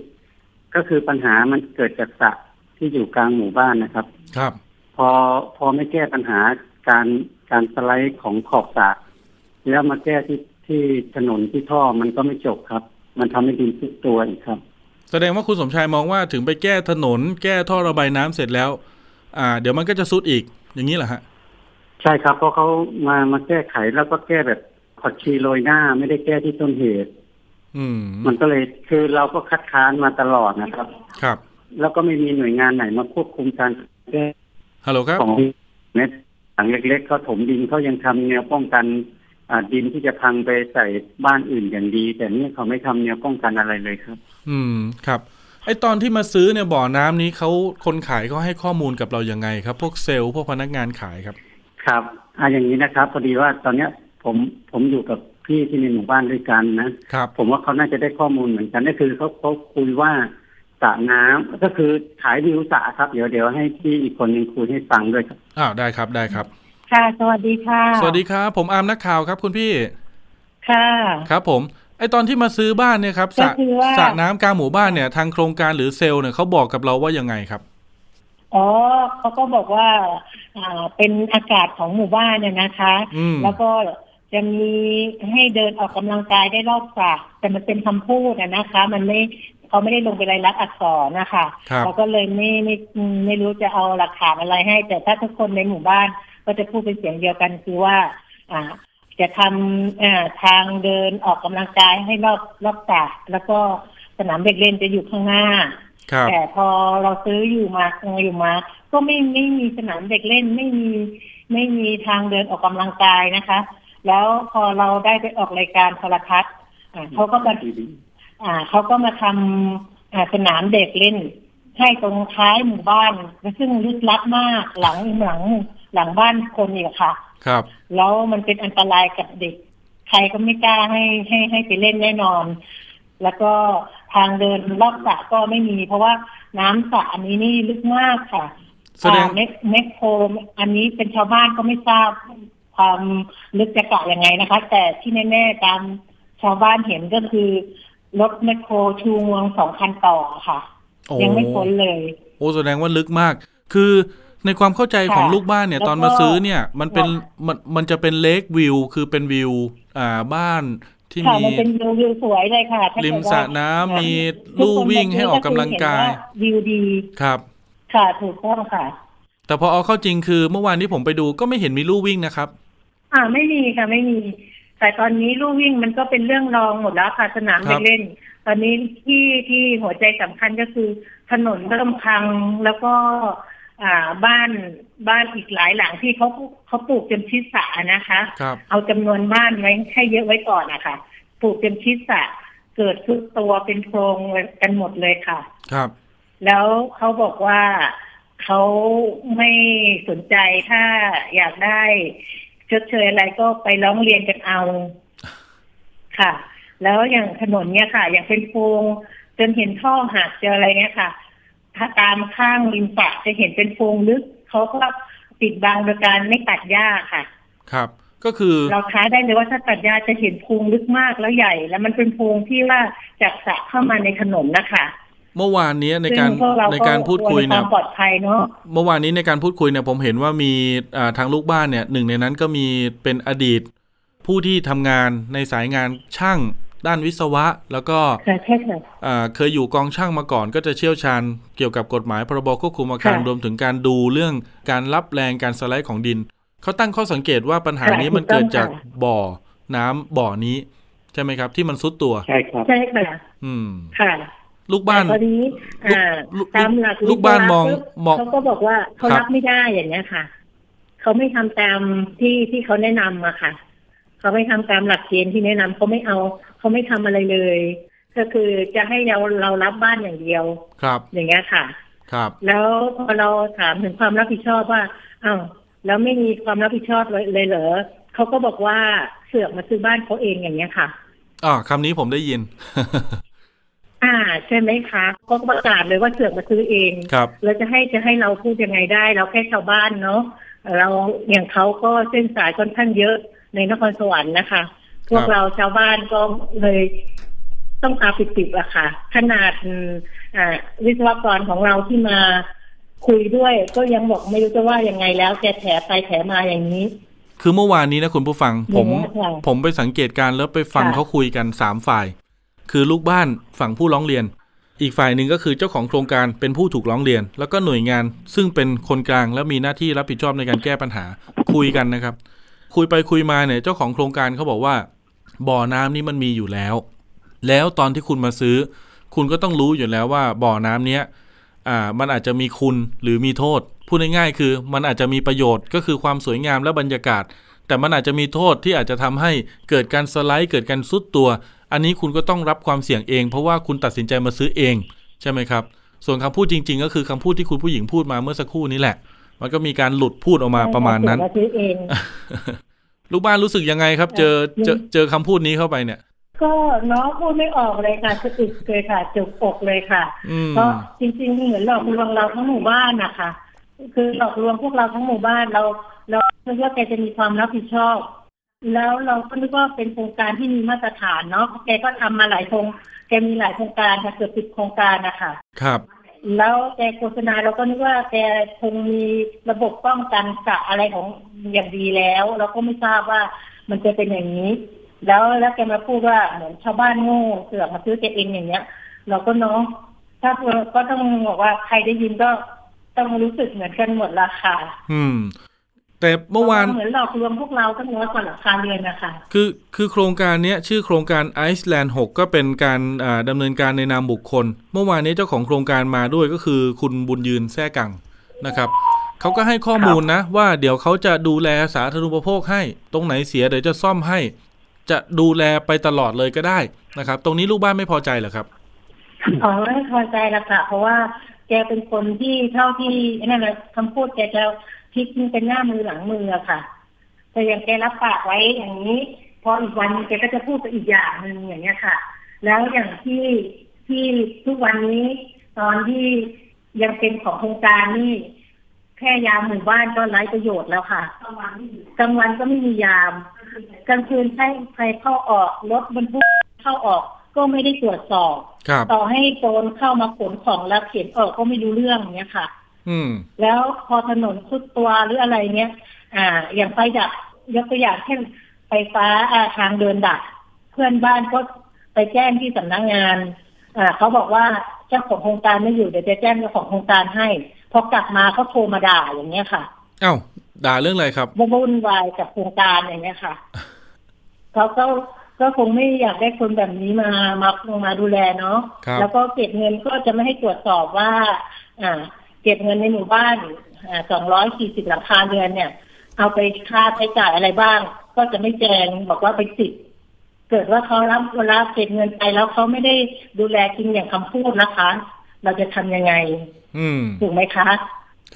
S3: ก็คือปัญหามันเกิดจากสระที่อยู่กลางหมู่บ้านนะครับ
S2: ครับ
S3: พอพอไม่แก้ปัญหาการ การสไลด์ของขอบสระแล้วมาแก้ที่ที่ถนนที่ท่อมันก็ไม่จบครับ มันทำให้ดินซุดตัวอีกครับ
S2: แสดงว่าคุณสมชายมองว่าถึงไปแก้ถนน แก้ท่อระบายน้ำเสร็จแล้ว อ่า เดี๋ยวมันก็จะซุดอีก อย่างนี้เหรอฮะ
S3: ใช่ครับ เพราะเขามามาแก้ไขแล้วก็แก้แบบผักชีโรยหน้าไม่ได้แก้ที่ต้นเหตุ
S2: อืม
S3: มันก็เลยคือเราก็คัดค้านมาตลอดนะครับ
S2: ครับ
S3: แล้วก็ไม่มีหน่วยงานไหนมาควบคุมการแก้
S2: ฮัลโหลครับ
S3: ของเม็ด หลังเล็กๆเขาถมดินเขายังทำแนวป้องกันอ่าดินที่จะพังไปใส่บ้านอื่นอย่างดี แต่นี่เขาไม่ทำแนวป้องกันอะไรเลยครับ
S2: อืมครับไอตอนที่มาซื้อเนี่ยบ่อน้ำนี้เขาคนขายเขาให้ข้อมูลกับเรายังไงครับ พวกเซลล์พวกพนักงานขายครับ
S3: ครับอ่าอย่างนี้นะครับพอดีว่าตอนเนี้ยผมผมอยู่กับพี่ที่ในหมู่บ้านด้วยกันนะ
S2: ครับ
S3: ผมว่าเขาน่าจะได้ข้อมูลเหมือนกันนั่นคือเขาเขาคุยว่า สระน้ำก็คือขายวิวสระครับ เดี๋ยวเดี๋ยวให้พี่อีกคนหนึ่งคุยให้ฟังด้วยครับ
S2: อ้าวได้ครับได้ครับ
S4: ค่ะ สวัสดีค่ะ
S2: สวัสดีครับ ผมอาร์มนักข่าวครับ คุณพี่
S4: ค่ะ
S2: ครับผมไอตอนที่มาซื้อบ้านเนี่ยครับสระ
S4: ก็คือว่า
S2: สระน้ำกลางหมู่บ้านเนี่ย ทางโครงการหรือเซลล์เนี่ยเขาบอกกับเราว่ายังไงครับ
S4: อ๋อเขาก็บอกว่าอ่าเป็นอากาศของหมู่บ้านเนี่ยนะคะ
S2: อืม
S4: แล้วก็จะมีให้เดินออกกำลังกายได้รอบสระแต่มันเป็นคำพูดอะนะคะ มันไม่ เขาไม่ได้ลงไปรายลักษณ์อักษรนะคะ
S2: ครับ
S4: เราก็เลยไม่ไม่ไม่รู้จะเอาหลักฐานอะไรให้ แต่ถ้าทุกคนในหมู่บ้านก็จะพูดเป็นเสียงเดียวกันคือว่า อ่าจะทำอ่าทางเดินออกกำลังกายให้รอบรอบสระแล้วก็สนามเด็กเล่นจะอยู่ข้างหน้า
S2: ครับ
S4: แต่พอเราซื้ออยู่มาอยู่มา ก็ไม่ไม่มีสนามเด็กเล่นไม่มีไม่มีทางเดินออกกำลังกายนะคะ แล้วพอเราได้ไปออกรายการโทรทัศน์อ่าเขาก็มา อ่าเขาก็มาทำอ่าสนามเด็กเล่น ให้ตรงท้ายหมู่บ้าน ซึ่งลึกลับมากหลังหลังหลังบ้านคนอีกค่ะ
S2: ครับ
S4: แล้วมันเป็นอันตรายกับเด็ก ใครก็ไม่กล้าให้ให้ให้ไปเล่นแน่นอน แล้วก็ทางเดินรอบสระก็ไม่มี เพราะว่าน้ำสระอันนี้นี่ลึกมากค่ะ
S2: แสดง
S4: อ่าเมเมคโครอันนี้เป็นชาวบ้านก็ไม่ทราบความลึกจะกะยังไงนะคะ แต่ที่แน่ๆตามชาวบ้านเห็นก็คือ รถแมคโครชูงวงสองคันต่อค่ะ
S2: โอ้
S4: ยังไม่พ้นเลย
S2: โอ้แสดงว่าลึกมาก คือในความเข้าใจของ
S4: ค่ะ
S2: ลูกบ้านเนี่ย
S4: แล้ว
S2: ตอนมา
S4: ก็
S2: ซื้อเนี่ย มันเป็น
S4: ค่ะ
S2: มันมันจะเป็นเลกวิว คือเป็นวิว อ่าบ้านที่
S4: ค่ะ
S2: มี
S4: มันเป็นวิววิวสวยเลยค่ะถ้า
S2: ริม
S4: เกิด
S2: สระ
S4: ว่า
S2: น้ำ
S4: ค่ะ
S2: มี
S4: ทุ
S2: ลู่
S4: คน
S2: วิ่ง
S4: แบบนี้
S2: ให้ออกกำลังกาย
S4: ก็คือเห็นว่วิวดี
S2: ครับ
S4: ค่ะถูกต้องค่ะ
S2: แต่พอเอาเข้าจริงคือเมื่อวานที่ผมไปดูก็ไม่เห็นมีลู่วิ่งนะครับ
S4: อ่าไม่มีค่ะไม่มี แต่ตอนนี้ลู่วิ่งมันก็เป็นเรื่องรองหมดแล้วค่ะสนาม
S2: ครั
S4: เด็
S2: บ
S4: กเล่น ตอนนี้ที่ที่หัวใจสำคัญก็คือถนนเริ่มพังแล้วก็อ่าบ้านบ้านอีกหลายหลังที่เขาเขาปลูกจนชิดสระนะคะ
S2: ครับ
S4: เอาจำนวนบ้านไว้ให้เยอะไว้ก่อนนะคะปลูกจนชิดสระเกิดทุกตัวเป็นโพรงกันหมดเลยค่ะ
S2: ครับ
S4: แล้วเขาบอกว่าเขาไม่สนใจถ้าอยากได้ ชดเชยอะไรก็ไปร้องเรียนกันเอาค่ะ แล้วอย่างถนนเนี่ยค่ะ อย่างเป็นโพรงจนเห็นท่อหักเจออะไรเนี่ยค่ะ ถ้าตามข้างริมสระจะเห็นเป็นโพรงลึกเขาก็ปิดบังโดยการไม่ตัดหญ้าค่ะ
S2: ครับ ก็คือ
S4: เราท้าได้เลยว่าถ้าตัดหญ้าจะเห็นโพรงลึกมากแล้วใหญ่ แล้วมันเป็นโพรงที่ว่าจากสระเข้ามาในถนนนะคะ
S2: เมื่อวานนี้ในการ
S4: ซึ่งพวเใน
S2: การพูดคุย
S4: กลัวในค
S2: เนี่
S4: วายมปลอดภัยเนาะ
S2: เมื่อวานนี้ในการพูดคุยเนี่ยผมเห็นว่ามีอ่าทางลูกบ้านเนี่ยหนึ่งในนั้นก็มีเป็นอดีต ผู้ที่ทำงานในสายงานช่างด้านวิศวะ แล้วก็
S4: ค่ะใช่ค่ะ
S2: อ่าเคยอยู่กองช่างมาก่อน ก็จะเชี่ยวชาญเกี่ยวกับกฎหมายพรบควบคุมอาคาร
S4: ค่ะ
S2: รวมถึงการดูเรื่องการรับแรงการสไลด์ของดิน เขาตั้งข้อสังเกตว่าปัญหา
S4: ค่ะ
S2: นี้มัน
S4: ถูกต้อง
S2: เกิดจาก
S4: ค่ะ
S2: บ่อน้ำบ่อนี้ ใช่ไหมครับ ที่มันซุดตัว
S3: ใช่ครับ
S4: ใช่ค่ะ
S2: อืม
S4: ค่ะ
S2: ลูกบ้าน
S4: แต่พอดีอ่า
S2: ลูก
S4: ตามหลัก
S2: ลูกบ้านมอง
S4: วิศวะ
S2: มอง
S4: เขาก็บอกว่าเขา
S2: ครับ
S4: รับไม่ได้อย่างเงี้ยค่ะ เขาไม่ทำตามที่ที่เขาแนะนำอะค่ะ เขาไม่ทำตามหลักเกณฑ์ที่แนะนำเขาไม่เอาเขาไม่ทำอะไรเลย ก็คือจะให้เราเรารับบ้านอย่างเดียว
S2: ครับ
S4: อย่างเงี้ยค่ะ
S2: ครับ
S4: แล้วพอเราถามถึงความรับผิดชอบว่าอ้าวแล้วไม่มีความรับผิดชอบเลยเลยเหรอเขาก็บอกว่าเสือกมาซื้อบ้านเขาเองอย่างเงี้ยค่ะ
S2: อ่าคำนี้ผมได้ยิน
S4: อ่าใช่ไหมคะเขาก็ประกาศเลยว่าเสือกมาซื้อเอง
S2: ครับ
S4: เราจะให้จะให้เราพูดยังไงได้เราแค่ชาวบ้านเนาะเราอย่างเขาก็เส้นสายค่อนข้างเยอะในนครสวรรค์นะคะ พวกเราชาวบ้านก็เลยต้องตาปิดๆอะค่ะ ขนาดอืมอ่าวิศวกรของเราที่มาคุยด้วย ก็ยังบอกไม่รู้จะว่ายังไงแล้วแกแถไปแถมาอย่างนี้
S2: คือเมื่อวานนี้นะคุณผู้ฟัง ผม
S4: อย่างเงี้ยค่ะ
S2: ผมไปสังเกตการณ์แล้วไปฟัง
S4: ค่ะ
S2: เขาคุยกันสามฝ่าย คือลูกบ้านฝั่งผู้ร้องเรียน อีกฝ่ายหนึ่งก็คือเจ้าของโครงการเป็นผู้ถูกร้องเรียน แล้วก็หน่วยงาน ซึ่งเป็นคนกลางและมีหน้าที่รับผิดชอบในการแก้ปัญหาคุยกันนะครับ คุยไปคุยมาเนี่ยเจ้าของโครงการเขาบอกว่า บ่อน้ำนี่มันมีอยู่แล้ว แล้วตอนที่คุณมาซื้อ คุณก็ต้องรู้อยู่แล้วว่า บ่อน้ำเนี้ยอ่ามันอาจจะมีคุณหรือมีโทษพูดง่ายๆคือมันอาจจะมีประโยชน์ก็คือความสวยงามและบรรยากาศ แต่มันอาจจะมีโทษที่อาจจะทำให้เกิดการสไลด์เกิดการซุดตัว อันนี้คุณก็ต้องรับความเสี่ยงเอง เพราะว่าคุณตัดสินใจมาซื้อเอง ใช่ไหมครับ ส่วนคำพูดจริง ๆ ก็คือคำพูดที่คุณผู้หญิงพูดมาเมื่อสักครู่นี้แหละ มันก็มีการหลุดพูดออกมาประมาณนั้น
S4: เซื้อเอง
S2: ลูกบ้านรู้สึกยังไงครับ เจอเจอเจอคำพูดนี้เข้าไปเนี่ย
S4: ก็น้องพูดไม่ออกเลยค่ะสะอึกเลยค่ะจุกอกเลยค่ะ
S2: อืม
S4: เพราะจริงๆเหมือนหลอกลวงเราทั้งหมู่บ้านนะคะคือหลอกลวงพวกเราทั้งหมู่บ้านเราเราคิดว่าแกจะมีความรับผิดชอบ แล้วเราก็นึกว่าเป็นโครงการที่มีมาตรฐานเนาะแกก็ทำมาหลายโครงแกมีหลายโครงการค่ะเกือบสิบโครงการนะคะ
S2: ครับ
S4: แล้วแกโฆษณาเราก็นึกว่าแกคงมีระบบป้องกันกะอะไรของอย่างดีแล้ว เราก็ไม่ทราบว่ามันจะเป็นอย่างนี้ แล้วแล้วแกมาพูดว่าเหมือนชาวบ้านโง่เสือกมาซื้อแกเองอย่างเงี้ย เราก็เนาะถ้าก็ต้องบอกว่าใครได้ยินก็ต้องรู้สึกเหมือนกันหมดละค่ะ
S2: อืม แต่เมื่อวาน
S4: เหมือนหลอกลวงพวกเราทั้งน้อยกว่าหลังคาเรือนนะคะ
S2: คือคือโครงการเนี้ยชื่อโครงการไอซ์แลนด์6ก็เป็นการอ่าดำเนินการในนามบุคคล เมื่อวานนี้เจ้าของโครงการมาด้วยก็คือคุณบุญยืนแท้กังนะครับเขาก็ให้ข้อมูลนะ ว่าเดี๋ยวเขาจะดูแลสาธารณูปโภคให้ ตรงไหนเสียเดี๋ยวจะซ่อมให้ จะดูแลไปตลอดเลยก็ได้นะครับ ตรงนี้ลูกบ้านไม่พอใจเหรอครับ
S4: อ๋อไม่พอใจละค่ะเพราะว่าแกเป็นคนที่เท่าที่นั่นแหละคำพูดแกจะ พลิกเป็นหน้ามือหลังมืออะค่ะ แต่อย่างแกรับปากไว้อย่างนี้ พออีกวันแกก็จะพูดไปอีกอย่างหนึ่งอย่างเงี้ยค่ะ แล้วอย่างที่ที่ทุกวันนี้ตอนที่ยังเป็นของโครงการนี่แค่ยามหมู่บ้านก็ไร้ประโยชน์แล้วค่ะกลางวันก็ไม่มียามกลางคืนใช้ใครเข้าออกรถบรรทุกเข้าออกก็ไม่ได้ตรวจสอบ
S2: ครับ
S4: ต่อให้โจรเข้ามาขนของแล้วเข็นออกก็ไม่รู้เรื่องเนี้ยค่ะ
S2: อืม
S4: แล้วพอถนนสุดตัวหรืออะไรเนี้ย อ่า อย่างไฟดับยกตัวอย่างเช่น ไฟฟ้าอ่าทางเดินดับ เพื่อนบ้านก็ไปแจ้งที่สำนักงาน อ่าเขาบอกว่าเจ้าของโครงการไม่อยู่เดี๋ยวจะแจ้งเจ้าของโครงการให้ พอกลับมาเขาโทรมาด่าอย่างเงี้ยค่ะ
S2: เอ้าด่าเรื่องอะไรครับ
S4: วุ่นวายกับโครงการอย่างเงี้ยค่ะเขาก็ก็คงไม่อยากได้คนแบบนี้มามามาดูแลเนาะ
S2: ครับ
S4: แล้วก็เก็บเงินก็จะไม่ให้ตรวจสอบว่า อ่า เก็บเงินในหมู่บ้านอ่าสองร้อยสี่สิบหลังคาเรือนเนี่ย เอาไปค่าใช้จ่ายอะไรบ้าง ก็จะไม่แจ้งบอกว่าไปสิทธิ์เกิดว่าเขารับเวลาเก็บเงินไปแล้วเขาไม่ได้ดูแลจริงอย่างคำพูดนะคะ เราจะทำยังไง
S2: อืม
S4: ถูกไหมคะ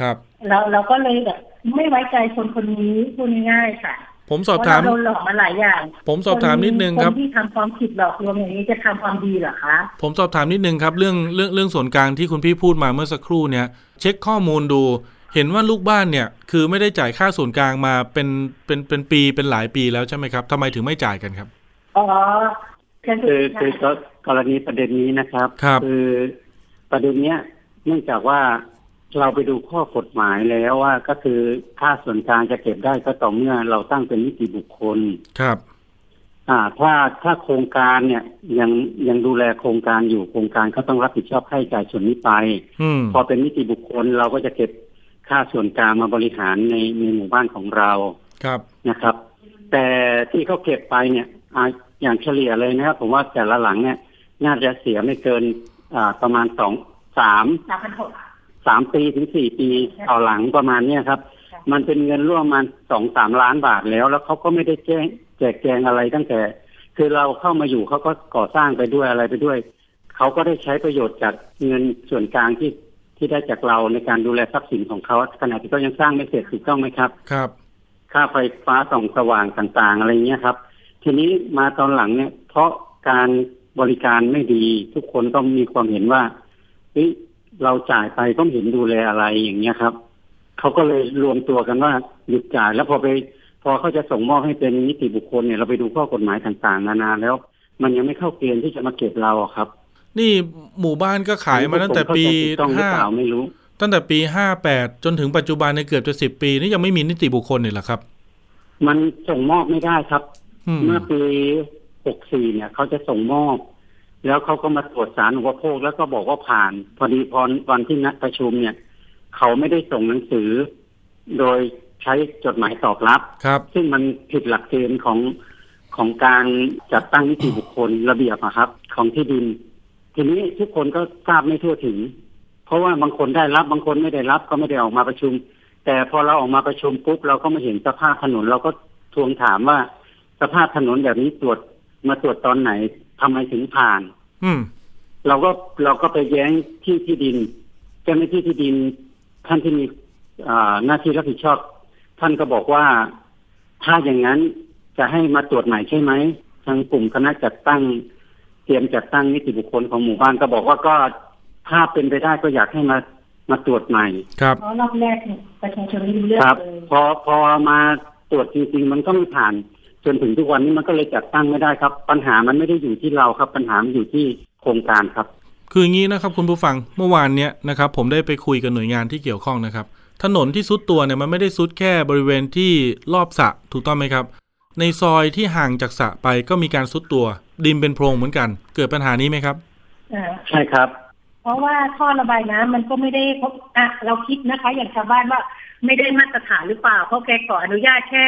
S2: ครับ
S4: เราเราก็เลยแบบไม่ไว้ใจคนคนนี้พูดง่ายๆค่ะ
S2: ผมสอบถาม
S4: เพระเรโดนหลอกมาหลายอย่าง
S2: ผมสอบถามนิดนึงครับ
S4: คนที่ทำความผิดหลอกลวงอย่างนี้จะทำความดีเหรอคะ
S2: ผมสอบถามนิดนึงครับ เรื่องเรื่องเรื่องส่วนกลางที่คุณพี่พูดมาเมื่อสักครู่เนี่ย เช็คข้อมูลดู เห็นว่าลูกบ้านเนี่ยคือไม่ได้จ่ายค่าส่วนกลางมาเป็นเป็นเป็นปีเป็นหลายปีแล้วใช่ไหมครับทำไมถึงไม่จ่ายกันครับ
S4: อ๋อคือ
S3: คือคือก็กรณีประเด็นนี้นะครับ
S2: ครับ
S3: อประเด็นเนี้ยเนื่องจากว่าเราไปดูข้อกฎหมายแล้วว่าก็คือค่าส่วนกลางจะเก็บได้ก็ต่อเมื่อเราตั้งเป็นนิติบุคคล
S2: ครับ
S3: อ่าถ้าถ้าโครงการเนี่ยยังยังดูแลโครงการอยู่โครงการก็ต้องรับผิดชอบค่าใช้จ่ายส่วนนี้ไป
S2: อืม
S3: พอเป็นนิติบุคคลเราก็จะเก็บค่าส่วนกลางมาบริหารในในหมู่บ้านของเรา
S2: ครับ
S3: นะครับ แต่ที่เขาเก็บไปเนี่ยอ่าอย่างเฉลี่ยเลยนะครับ ผมว่าแต่ละหลังเนี่ย น่าจะเสียไม่เกินอ่าประมาณสองสาม
S4: สามพันหก
S3: สามปีถึงสี่ปีต่อหลังประมาณเนี้ยครับ
S4: ค่ะ
S3: มันเป็นเงินร่วมประมาณสองสามล้านบาทแล้ว แล้วเขาก็ไม่ได้แจ้งแจกแจงอะไรตั้งแต่ คือเราเข้ามาอยู่เขาก็ก่อสร้างไปด้วยอะไรไปด้วยเขาก็ได้ใช้ประโยชน์จากเงินส่วนกลางที่ที่ได้จากเราในการดูแลทรัพย์สินของเขาขณะที่เขายังสร้างไม่เสร็จถูกต้องไหมครับ
S2: ครับ
S3: ค่าไฟฟ้าส่องสว่างต่างๆ อะไรเงี้ยครับ ทีนี้มาตอนหลังเนี่ย เพราะการบริการไม่ดีทุกคนก็มีความเห็นว่าเฮ้ยเราจ่ายไปก็ไม่เห็นดูแลอะไรอย่างเงี้ยครับ เขาก็เลยรวมตัวกันว่าหยุดจ่ายแล้วพอไป พอเขาจะส่งมอบให้เป็นนิติบุคคลเนี่ยเราไปดูข้อกฎหมายต่างๆ นานาแล้ว มันยังไม่เข้าเกณฑ์ที่จะมาเก็บเราอะครับ
S2: นี่หมู่บ้านก็ขายมาตั้งแต่ปี
S3: ผมเข้าใจถูกต้องหรือ
S2: ห้า
S3: เปล่าไม่รู้
S2: ตั้งแต่ปีห้าแปดจนถึงปัจจุบันในยเกือบจะสิบปี นี่ยังไม่มีนิติบุคคลเลยเหรอครับ
S3: มันส่งมอบไม่ได้ครับ
S2: อืม
S3: เมื่อปี64เนี่ย เขาจะส่งมอบแล้วเขาก็มาตรวจสารอุปโภคแล้วก็บอกว่าผ่าน พอดีพอวันที่นัดประชุมเนี่ย เขาไม่ได้ส่งหนังสือ โดยใช้จดหมายตอบรับ
S2: ครับ
S3: ซึ่งมันผิดหลักเกณฑ์ของของการจัดตั้งนิติบุคคลระเบียบอะครับ ของที่ดิน ทีนี้ทุกคนก็ทราบไม่ทั่วถึง เพราะว่าบางคนได้รับบางคนไม่ได้รับก็ไม่ได้ออกมาประชุม แต่พอเราออกมาประชุมปุ๊บเราก็มาเห็นสภาพถนน เราก็ทวงถามว่า สภาพถนนแบบนี้ตรวจมาตรวจตอนไหนทำไมถึงผ่าน
S2: อืม
S3: เราก็เราก็ไปแย้งที่ที่ดินเจ้าหน้าที่ที่ดิน ท่านที่มีอ่าหน้าที่รับผิดชอบ ท่านก็บอกว่าถ้าอย่างนั้นจะให้มาตรวจใหม่ใช่ไหมทางกลุ่มคณะจัดตั้ง เตรียมจัดตั้งนิติบุคคลของหมู่บ้านก็บอกว่าก็ถ้าเป็นไปได้ก็อยากให้มามาตรวจใหม่
S2: ครับ
S4: เพราะรอบแรกเนี่ยประชาชนไม่รู้เรื่อง
S3: ครับ
S4: เลย
S3: พอพอมาตรวจจริงๆมันก็ไม่ผ่าน จนถึงทุกวันนี้มันก็เลยจัดตั้งไม่ได้ครับ ปัญหามันไม่ได้อยู่ที่เราครับ ปัญหามันอยู่ที่โครงการครับ
S2: คืออย่างนี้นะครับคุณผู้ฟังเมื่อวานเนี้ยนะครับผมได้ไปคุยกับหน่วยงานที่เกี่ยวข้องนะครับ ถนนที่ซุดตัวเนี่ยมันไม่ได้ซุดแค่บริเวณที่รอบสระถูกต้องไหมครับ ในซอยที่ห่างจากสระไปก็มีการซุดตัว ดินเป็นโพรงเหมือนกัน เกิดปัญหานี้ไหมครับ
S4: อ่า
S3: ใช่ครับ
S4: เพราะว่าท่อระบายน้ำมันก็ไม่ได้พบอะเราคิดนะคะ อย่างชาวบ้านว่าไม่ได้มาตรฐานหรือเปล่าเพราะแกขออนุญาตแค่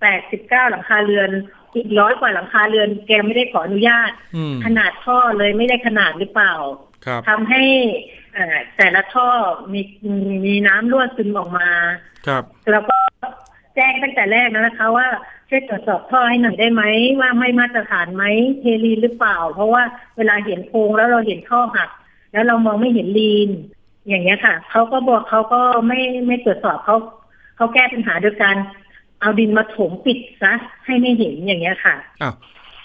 S4: แปดสิบเก้าหลังคาเรือน อีกร้อยกว่าหลังคาเรือนแกไม่ได้ขออนุญาต
S2: อืม
S4: ขนาดท่อเลยไม่ได้ขนาดหรือเปล่า
S2: ครับ
S4: ทำให้เอ่อแต่ละท่อมีมีน้ำรั่วซึมออกมา
S2: ครับ
S4: แล้วก็แจ้งตั้งแต่แรกแล้วนะคะ ว่าช่วยตรวจสอบท่อให้หน่อยได้ไหมว่าไม่มาตรฐานไหมเทลีนหรือเปล่า เพราะว่าเวลาเห็นโพรงแล้วเราเห็นท่อหัก แล้วเรามองไม่เห็นลีน อย่างเงี้ยค่ะเขาก็บอกเขาก็ไม่ไม่ตรวจสอบเขาเขาแก้ปัญหาโดยการ เอาดินมาถมปิดซะให้ไม่เห็นอย่างเงี้ยค่ะ
S2: อ้าว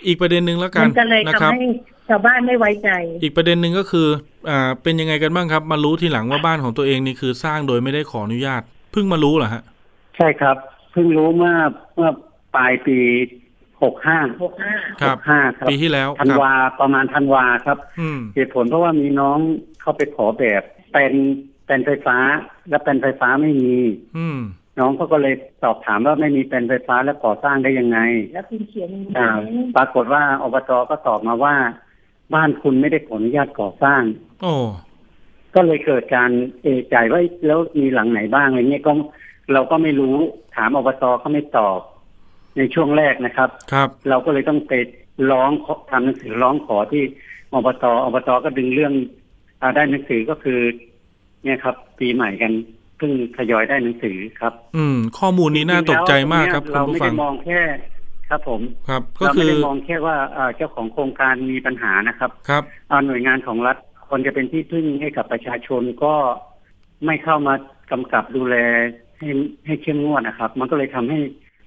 S2: อีกประเด็นหนึ่งแล้วกั
S4: มันนก็เลย
S2: นะ
S4: ทำ
S2: ครับ
S4: ให้ชาวบ้านไม่ไว้ใจ
S2: อีกประเด็นหนึ่งก็คืออ่าเป็นยังไงกันบ้างครับ มารู้ทีหลังว่าบ้านของตัวเองนี่คือสร้างโดยไม่ได้ขออนุญาต เพิ่งมารู้เหรอฮะ
S3: ใช่ครับ เพิ่งรู้เมื่อเมื่อปลายปีหกห้า
S4: หกห้า
S2: ครับ
S3: ห้าครับ
S2: ปีที่แล้ว
S3: ธัน
S2: ครับ
S3: วาประมาณธันวาครับ
S2: อืม
S3: เหตุผลเพราะว่ามีน้องเข้าไปขอแบบเป็นเป็นไฟฟ้า และเป็นไฟฟ้าไม่มี
S2: อืม
S3: น้องเขาก็เลยสอบถามว่าไม่มีเป็นไฟฟ้าแล้วก่อสร้างได้ยังไง
S4: แล้วคุณเขียน
S3: อ่า ปรากฏว่าอบตก็ตอบมาว่า บ้านคุณไม่ได้ขออนุญาตก่อสร้าง
S2: โอ้
S3: ก็เลยเกิดการเอะใจว่าแล้วมีหลังไหนบ้างอะไรเงี้ยก็เราก็ไม่รู้ถามอบตเขาไม่ตอบ ในช่วงแรกนะครับ
S2: ครับ
S3: เราก็เลยต้องไปร้องขอทำหนังสือร้องขอที่อบตอบตก็ดึงเรื่องอาได้หนังสือก็คือ เนี่ยครับ ปีใหม่กันเพิ่งทยอยได้หนังสือครับ
S2: อืม ข้อมูลนี้น่าตกใจมากครับ
S3: จงๆ
S2: คุ
S3: แล้
S2: ณ
S3: ว
S2: ผู้
S3: เนี่ยเราไม่
S2: ฟั
S3: ได้
S2: ง
S3: มองแค่ครับผม
S2: ครับ ก็
S3: เรา
S2: คื
S3: ไม่
S2: อ
S3: ได้มองแค่ว่าเอ่อเจ้าของโครงการมีปัญหานะครับ
S2: ครับ
S3: เอาหน่วยงานของรัฐคนจะเป็นที่พึ่งให้กับประชาชนก็ไม่เข้ามากำกับดูแลให้ให้เข้มงวดนะครับ มันก็เลยทำให้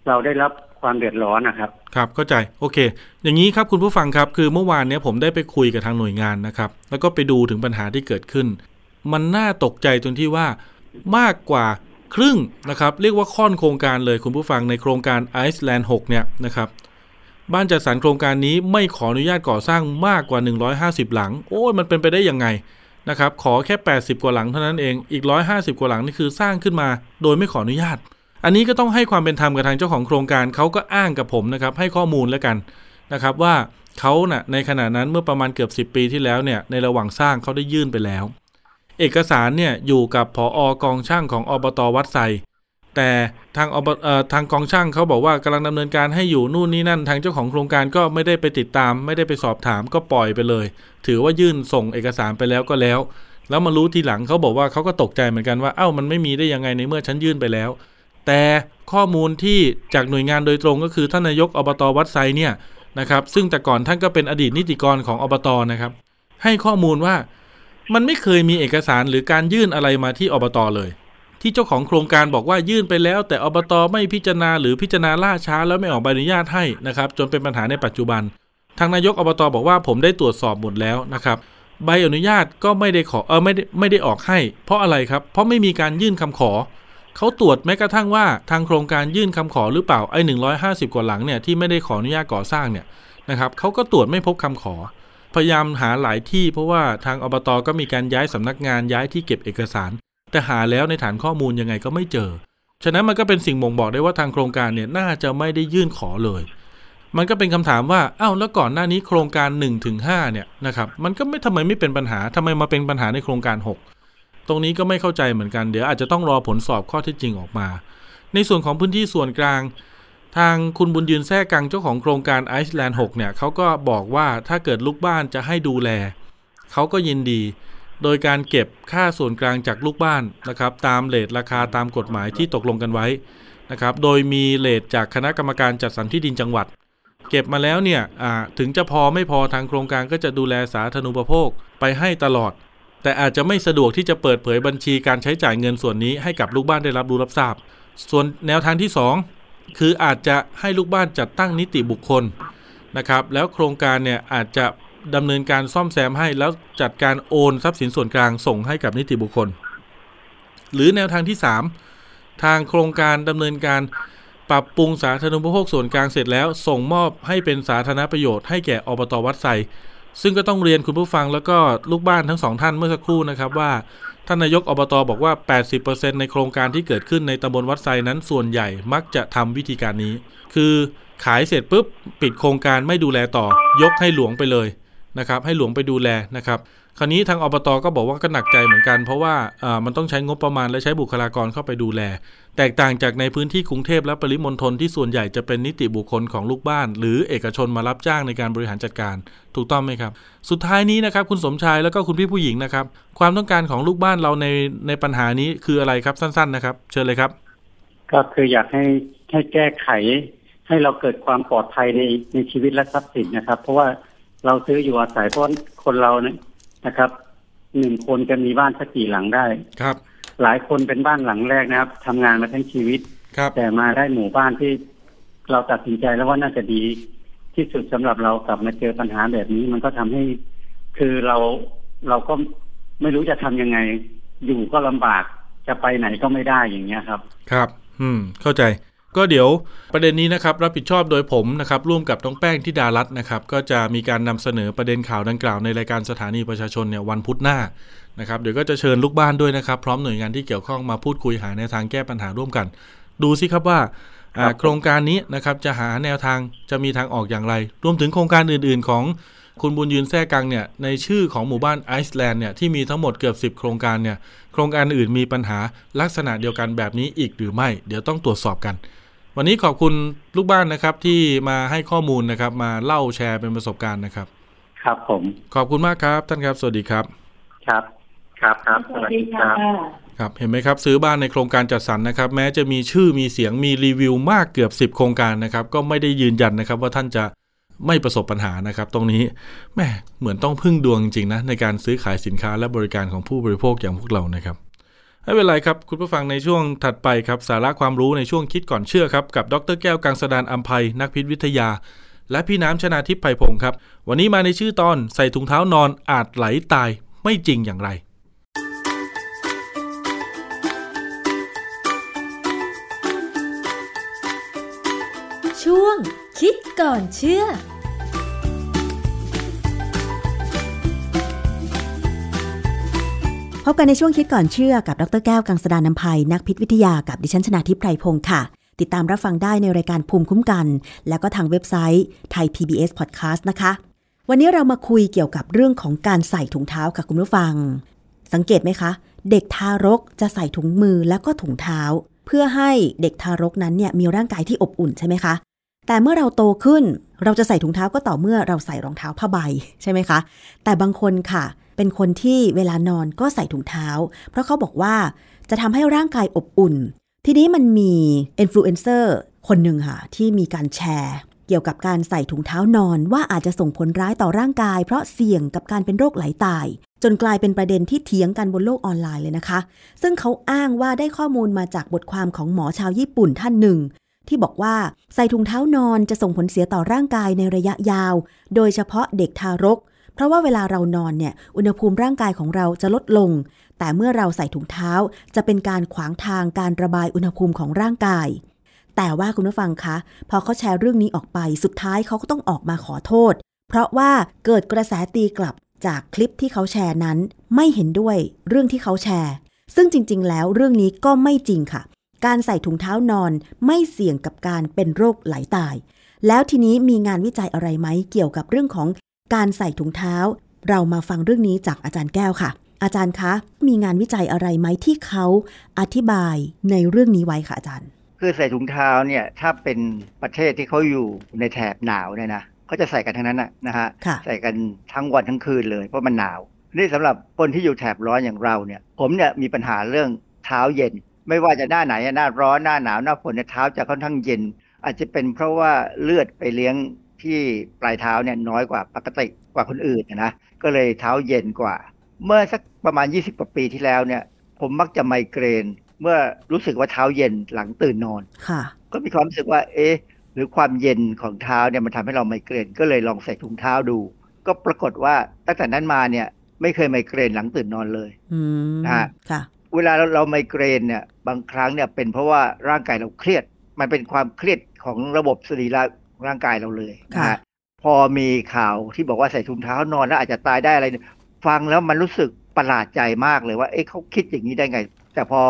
S3: เราได้รับความเดือดร้อนนะครับ
S2: ครับเข้าใจโอเค อย่างนี้ครับคุณผู้ฟังครับคือเมื่อวานเนี้ยผมได้ไปคุยกับทางหน่วยงานนะครับ แล้วก็ไปดูถึงปัญหาที่เกิดขึ้น มันน่าตกใจตรงที่ว่า มากกว่าครึ่งนะครับ เรียกว่าค่อนโครงการเลยคุณผู้ฟังในโครงการไอซ์แลนด์6เนี่ยนะครับบ้านจัดสรรโครงการนี้ไม่ขออนุญาตก่อสร้างมากกว่า 150 หลัง โอ้ยมันเป็นไปได้ยังไงนะครับขอแค่ 80 กว่าหลังเท่านั้นเองอีก 150 กว่าหลังนี่คือสร้างขึ้นมาโดยไม่ขออนุญาต อันนี้ก็ต้องให้ความเป็นธรรมกับทางเจ้าของโครงการเขาก็อ้างกับผมนะครับให้ข้อมูลแล้วกันนะครับว่าเขาน่ะในขณะนั้นเมื่อประมาณเกือบ 10 ปีที่แล้วเนี่ยในระหว่างสร้างเขาได้ยื่นไปแล้ว เอกสารเนี่ยอยู่กับผออกองช่างของอบตวัดไซแต่ทางอบเอ่อทางกองช่างเขาบอกว่ากำลังดำเนินการให้อยู่นู่นนี่นั่น ทางเจ้าของโครงการก็ไม่ได้ไปติดตาม ไม่ได้ไปสอบถามก็ปล่อยไปเลย ถือว่ายื่นส่งเอกสารไปแล้วก็แล้ว แล้วมารู้ทีหลังเขาบอกว่าเขาก็ตกใจเหมือนกันว่าเอ้ามันไม่มีได้ยังไงในเมื่อฉันยื่นไปแล้ว แต่ข้อมูลที่จากหน่วยงานโดยตรงก็คือท่านนายกอบตวัดไซเนี่ยนะครับซึ่งแต่ก่อนท่านก็เป็นอดีตนิติกรของอบตนะครับให้ข้อมูลว่า มันไม่เคยมีเอกสารหรือการยื่นอะไรมาที่อบตเลย ที่เจ้าของโครงการบอกว่ายื่นไปแล้ว แต่อบตไม่พิจารณาหรือพิจารณาล่าช้าแล้วไม่ออกใบอนุญาตให้นะครับจนเป็นปัญหาในปัจจุบัน ทางนายกอบตบอกว่าผมได้ตรวจสอบหมดแล้วนะครับใบอนุญาตก็ไม่ได้ขอเออไม่ได้ไม่ได้ออกให้ เพราะอะไรครับ เพราะไม่มีการยื่นคำขอ เขาตรวจแม้กระทั่งว่าทางโครงการยื่นคำขอหรือเปล่าไอ้หนึ่งร้อยห้าสิบกว่าหลังเนี่ยที่ไม่ได้ขออนุญาตก่อสร้างเนี่ยนะครับเขาก็ตรวจไม่พบคำขอ พยายามหาหลายที่เพราะว่าทางอบตก็มีการย้ายสำนักงานย้ายที่เก็บเอกสาร แต่หาแล้วในฐานข้อมูลยังไงก็ไม่เจอ ฉะนั้นมันก็เป็นสิ่งบ่งบอกได้ว่าทางโครงการเนี่ยน่าจะไม่ได้ยื่นขอเลย มันก็เป็นคำถามว่าอ้าวแล้วก่อนหน้านี้โครงการ1นถึงหเนี่ยนะครับมันก็ไม่ทำไมไม่เป็นปัญหาทำไมมาเป็นปัญหาในโครงการ 6 ตรงนี้ก็ไม่เข้าใจเหมือนกันเดี๋ยวอาจจะต้องรอผลสอบข้อเท็จจริงออกมา ในส่วนของพื้นที่ส่วนกลาง ทางคุณบุญยืนแท้กังเจ้าของโครงการไอซ์แลนด์6เนี่ยเขาก็บอกว่าถ้าเกิดลูกบ้านจะให้ดูแล เขาก็ยินดี โดยการเก็บค่าส่วนกลางจากลูกบ้านนะครับ ตามเลทราคาตามกฎหมายที่ตกลงกันไว้นะครับ โดยมีเลทจากคณะกรรมการจัดสรรที่ดินจังหวัด เก็บมาแล้วเนี่ยถึงจะพอไม่พอทางโครงการก็จะดูแลสาธารณูปโภคไปให้ตลอด แต่อาจจะไม่สะดวกที่จะเปิดเผยบัญชีการใช้จ่ายเงินส่วนนี้ให้กับลูกบ้านได้รับรู้รับทราบ ส่วนแนวทางที่ 2 คืออาจจะให้ลูกบ้านจัดตั้งนิติบุคคลนะครับ แล้วโครงการเนี่ยอาจจะดำเนินการซ่อมแซมให้แล้วจัดการโอนทรัพย์สินส่วนกลางส่งให้กับนิติบุคคล หรือแนวทางที่ 3 ทางโครงการดำเนินการปรับปรุงสาธารณูปโภคส่วนกลางเสร็จแล้ว ส่งมอบให้เป็นสาธารณประโยชน์ให้แก่อบตวัดไซ ซึ่งก็ต้องเรียนคุณผู้ฟังแล้วก็ลูกบ้านทั้งสองท่านเมื่อสักครู่นะครับว่าท่านนายกอบตอบอกว่า 80%ในโครงการที่เกิดขึ้นในตำบลวัดไซนั้นส่วนใหญ่มักจะทำวิธีการนี้ คือขายเสร็จปุ๊บปิดโครงการไม่ดูแลต่อ ยกให้หลวงไปเลยนะครับ ให้หลวงไปดูแลนะครับ คราวนี้ทางอบตก็บอกว่าก็หนักใจเหมือนกัน เพราะว่ามันต้องใช้งบประมาณและใช้บุคลากรเข้าไปดูแล แตกต่างจากในพื้นที่กรุงเทพและปริมณฑลที่ส่วนใหญ่จะเป็นนิติบุคคลของลูกบ้าน หรือเอกชนมารับจ้างในการบริหารจัดการ ถูกต้องไหมครับ สุดท้ายนี้นะครับคุณสมชายแล้วก็คุณพี่ผู้หญิงนะครับ ความต้องการของลูกบ้านเราในในปัญหานี้คืออะไรครับสั้น ๆ นะครับ เชิญเลยครับ
S3: ก็คืออยากให้ให้แก้ไข ให้เราเกิดความปลอดภัยในในชีวิตและทรัพย์สินนะครับ เพราะว่าเราซื้ออยู่อาศัยเพราะคนเราเนี่ย นะครับหนึ่งคนจะมีบ้านสักกี่หลังได้
S2: ครับ
S3: หลายคนเป็นบ้านหลังแรกนะครับทำงานมาทั้งชีวิต
S2: ครับ
S3: แต่มาได้หมู่บ้านที่เราตัดสินใจแล้วว่าน่าจะดีที่สุดสำหรับเรากลับมาเจอปัญหาแบบนี้ มันก็ทำให้คือเราเราก็ไม่รู้จะทำยังไง อยู่ก็ลำบากจะไปไหนก็ไม่ได้อย่างเงี้ยครับ
S2: ครับ อืม เข้าใจ ก็เดี๋ยวประเด็นนี้นะครับรับผิดชอบโดยผมนะครับร่วมกับน้องแป้งที่ดารัตนะครับก็จะมีการนำเสนอประเด็นข่าวดังกล่าวในรายการสถานีประชาชนเนี่ยวันพุธหน้านะครับเดี๋ยวก็จะเชิญลูกบ้านด้วยนะครับ พร้อมหน่วยงานที่เกี่ยวข้องมาพูดคุยหาแนวทางแก้ปัญหาร่วมกัน ดูสิครับว่าโครงการนี้นะครับจะหาแนวทางจะมีทางออกอย่างไร รวมถึงโครงการอื่น ๆ ของคุณบุญยืนแท้กังเนี่ยในชื่อของหมู่บ้านไอซ์แลนด์เนี่ยที่มีทั้งหมดเกือบ 10 โครงการเนี่ยโครงการอื่นมีปัญหาลักษณะเดียวกันแบบนี้อีกหรือไม่ เดี๋ยวต้องตรวจสอบกัน วันนี้ขอบคุณลูกบ้านนะครับที่มาให้ข้อมูลนะครับ มาเล่าแชร์เป็นประสบการณ์นะครับ
S3: ครับผม
S2: ขอบคุณมากครับ ท่านครับ สวัสดีครับ
S3: ครับ ครับครับสวัสดีครับ
S2: ครับเห็นไหมครับซื้อบ้านในโครงการจัดสรรนะครับ แม้จะมีชื่อมีเสียงมีรีวิวมากเกือบสิบโครงการนะครับ ก็ไม่ได้ยืนยันนะครับ ว่าท่านจะไม่ประสบปัญหานะครับ ตรงนี้แม่เหมือนต้องพึ่งดวงจริงๆนะในการซื้อขายสินค้าและบริการของผู้บริโภคอย่างพวกเรานะครับ ไม่เป็นไรครับ คุณผู้ฟังในช่วงถัดไปครับ สาระความรู้ในช่วงคิดก่อนเชื่อครับ กับดรแก้วกังสดานอัมภัยนักพิษวิทยา และพี่น้ำชนาทิพย์ไพพงศ์ครับ วันนี้มาในชื่อตอนใส่ถุงเท้านอนอาจไหลตายไม่จริงอย่างไร
S1: ช่วงคิดก่อนเชื่อ
S5: พบกันในช่วงคิดก่อนเชื่อกับดรแก้วกังสดานนภัยนักพิษวิทยากับดิฉันชนาทิพไพรพงศ์ค่ะ ติดตามรับฟังได้ในรายการภูมิคุ้มกัน แล้วก็ทางเว็บไซต์ไทย PBS Podcast นะคะ วันนี้เรามาคุยเกี่ยวกับเรื่องของการใส่ถุงเท้าค่ะคุณผู้ฟัง สังเกตไหมคะ เด็กทารกจะใส่ถุงมือแล้วก็ถุงเท้า เพื่อให้เด็กทารกนั้นเนี่ยมีร่างกายที่อบอุ่นใช่ไหมคะ แต่เมื่อเราโตขึ้น เราจะใส่ถุงเท้าก็ต่อเมื่อเราใส่รองเท้าผ้าใบใช่ไหมคะ แต่บางคนค่ะ เป็นคนที่เวลานอนก็ใส่ถุงเท้า เพราะเขาบอกว่าจะทำให้ร่างกายอบอุ่น ทีนี้มันมีอินฟลูเอนเซอร์คนหนึ่งค่ะ ที่มีการแชร์ เกี่ยวกับการใส่ถุงเท้านอนว่าอาจจะส่งผลร้ายต่อร่างกาย เพราะเสี่ยงกับการเป็นโรคไหลตาย จนกลายเป็นประเด็นที่เถียงกันบนโลกออนไลน์เลยนะคะ ซึ่งเขาอ้างว่าได้ข้อมูลมาจากบทความของหมอชาวญี่ปุ่นท่านหนึ่ง ที่บอกว่าใส่ถุงเท้านอนจะส่งผลเสียต่อร่างกายในระยะยาว โดยเฉพาะเด็กทารก เพราะว่าเวลาเรานอนเนี่ยอุณหภูมิร่างกายของเราจะลดลง แต่เมื่อเราใส่ถุงเท้าจะเป็นการขวางทางการระบายอุณหภูมิของร่างกาย แต่ว่าคุณผู้ฟังคะ พอเขาแชร์เรื่องนี้ออกไปสุดท้ายเขาก็ต้องออกมาขอโทษ เพราะว่าเกิดกระแสตีกลับจากคลิปที่เขาแชร์นั้นไม่เห็นด้วยเรื่องที่เขาแชร์ ซึ่งจริง ๆ แล้วเรื่องนี้ก็ไม่จริงค่ะ การใส่ถุงเท้านอนไม่เสี่ยงกับการเป็นโรคไหลตาย แล้วทีนี้มีงานวิจัยอะไรไหมเกี่ยวกับเรื่องของการใส่ถุงเท้า เรามาฟังเรื่องนี้จากอาจารย์แก้วค่ะ อาจารย์คะ มีงานวิจัยอะไรไหมที่เขาอธิบายในเรื่องนี้ไว้ค่ะอาจารย์
S6: คือใส่ถุงเท้าเนี่ยถ้าเป็นประเทศที่เขาอยู่ในแถบหนาวเนี่ยนะเขาจะใส่กันทั้งนั้นนะนะฮะ
S5: ค่ะ
S6: ใส่กันทั้งวันทั้งคืนเลยเพราะมันหนาวนี่สำหรับคนที่อยู่แถบร้อนอย่างเราเนี่ย ผมเนี่ยมีปัญหาเรื่องเท้าเย็น ไม่ว่าจะหน้าไหนหน้าร้อนหน้าหนาวหน้าฝนเนี่ยเท้าจะค่อนข้างเย็น อาจจะเป็นเพราะว่าเลือดไปเลี้ยงที่ปลายเท้าเนี่ยน้อยกว่าปกติกว่าคนอื่นนะนะก็เลยเท้าเย็นกว่า เมื่อสักประมาณ 20กว่าปีที่แล้วเนี่ย ผมมักจะไมเกรน เมื่อรู้สึกว่าเท้าเย็นหลังตื่นนอน
S5: ค่ะ
S6: ก็มีความรู้สึกว่า เอ๊ะหรือความเย็นของเท้าเนี่ยมันทำให้เราไมเกรน ก็เลยลองใส่ถุงเท้าดู ก็ปรากฏว่าตั้งแต่นั้นมาเนี่ยไม่เคยไมเกรนหลังตื่นนอนเลย
S5: อืม
S6: นะฮะ
S5: ค่ะ
S6: เวลาเราเราไมเกรนเนี่ยบางครั้งเนี่ยเป็นเพราะว่าร่างกายเราเครียด มันเป็นความเครียดของระบบสรีระของร่างกายเราเลยนะ
S5: ค่ะ
S6: ฮะพอมีข่าวที่บอกว่าใส่ถุงเท้านอนแล้วอาจจะตายได้อะไรเนี่ยฟังแล้วมันรู้สึกประหลาดใจมากเลยว่า เอ๊ะเขาคิดอย่างนี้ได้ไง แต่พอ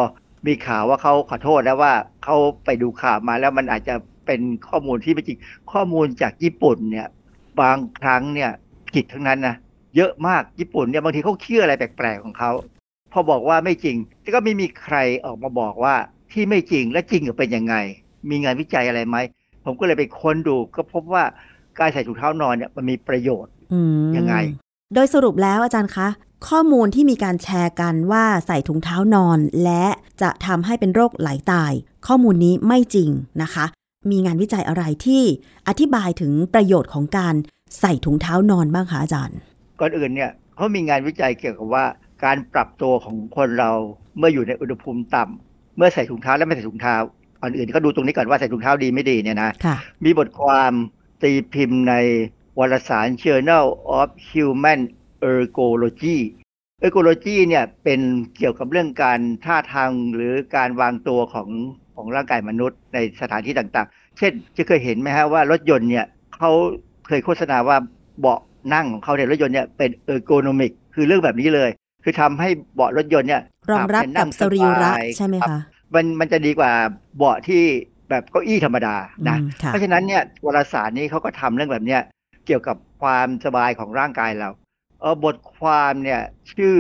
S6: มีข่าวว่าเขาขอโทษแล้วว่าเขาไปดูข่าวมาแล้วมันอาจจะเป็นข้อมูลที่ไม่จริง ข้อมูลจากญี่ปุ่นเนี่ยบางครั้งเนี่ยผิดทั้งนั้นนะเยอะมากญี่ปุ่นเนี่ยบางทีเขาเชื่ออะไรแปลกๆของเขาพ อบอกว่าไม่จริงแต่ก็ไม่มีใครออกมาบอกว่าที่ไม่จริงและจริงเป็นยังไง มีงานวิจัยอะไรไหม ผมก็เลยไปค้นดูก็พบว่าการใส่ถุงเท้านอนเนี่ยมันมีประโยชน์
S5: อืม
S6: ยังไง
S5: โดยสรุปแล้วอาจารย์คะ ข้อมูลที่มีการแชร์กันว่าใส่ถุงเท้านอน และจะทำให้เป็นโรคไหลตาย ข้อมูลนี้ไม่จริงนะคะ มีงานวิจัยอะไรที่อธิบายถึงประโยชน์ของการใส่ถุงเท้านอนบ้างคะอาจารย์
S6: ก่อนอื่นเนี่ยเขามีงานวิจัยเกี่ยวกับว่า การปรับตัวของคนเราเมื่ออยู่ในอุณหภูมิต่ำเมื่อใส่ถุงเท้าและไม่ใส่ถุงเท้าก่อนอื่นก็ดูตรงนี้ก่อนว่าใส่ถุงเท้าดีไม่ดีเนี่ยนะ
S5: ค่ะ
S6: มีบทความตีพิมพ์ในวารสาร Journal of Human Ergology Ergology เนี่ยเป็นเกี่ยวกับเรื่องการท่าทางหรือการวางตัวของของร่างกายมนุษย์ในสถานที่ต่างๆ เช่นจะเคยเห็นไหมฮะว่ารถยนต์เนี่ยเขาเคยโฆษณาว่าเบาะนั่งของเขาในรถยนต์เนี่ยเป็น ergonomic คือเรื่องแบบนี้เลย คือทำให้เบาะรถยนต์เนี่ย
S5: รองรับกับสรีระใช่ไหม
S6: รับ
S5: คะ
S6: มันมันจะดีกว่าเบาะที่แบบเก้าอี้ธรรมดานะ
S5: อืมค่ะ
S6: เพราะฉะนั้นเนี่ยวารสารนี้เขาก็ทำเรื่องแบบเนี้ยเกี่ยวกับความสบายของร่างกายเราเออบทความเนี่ยชื่อ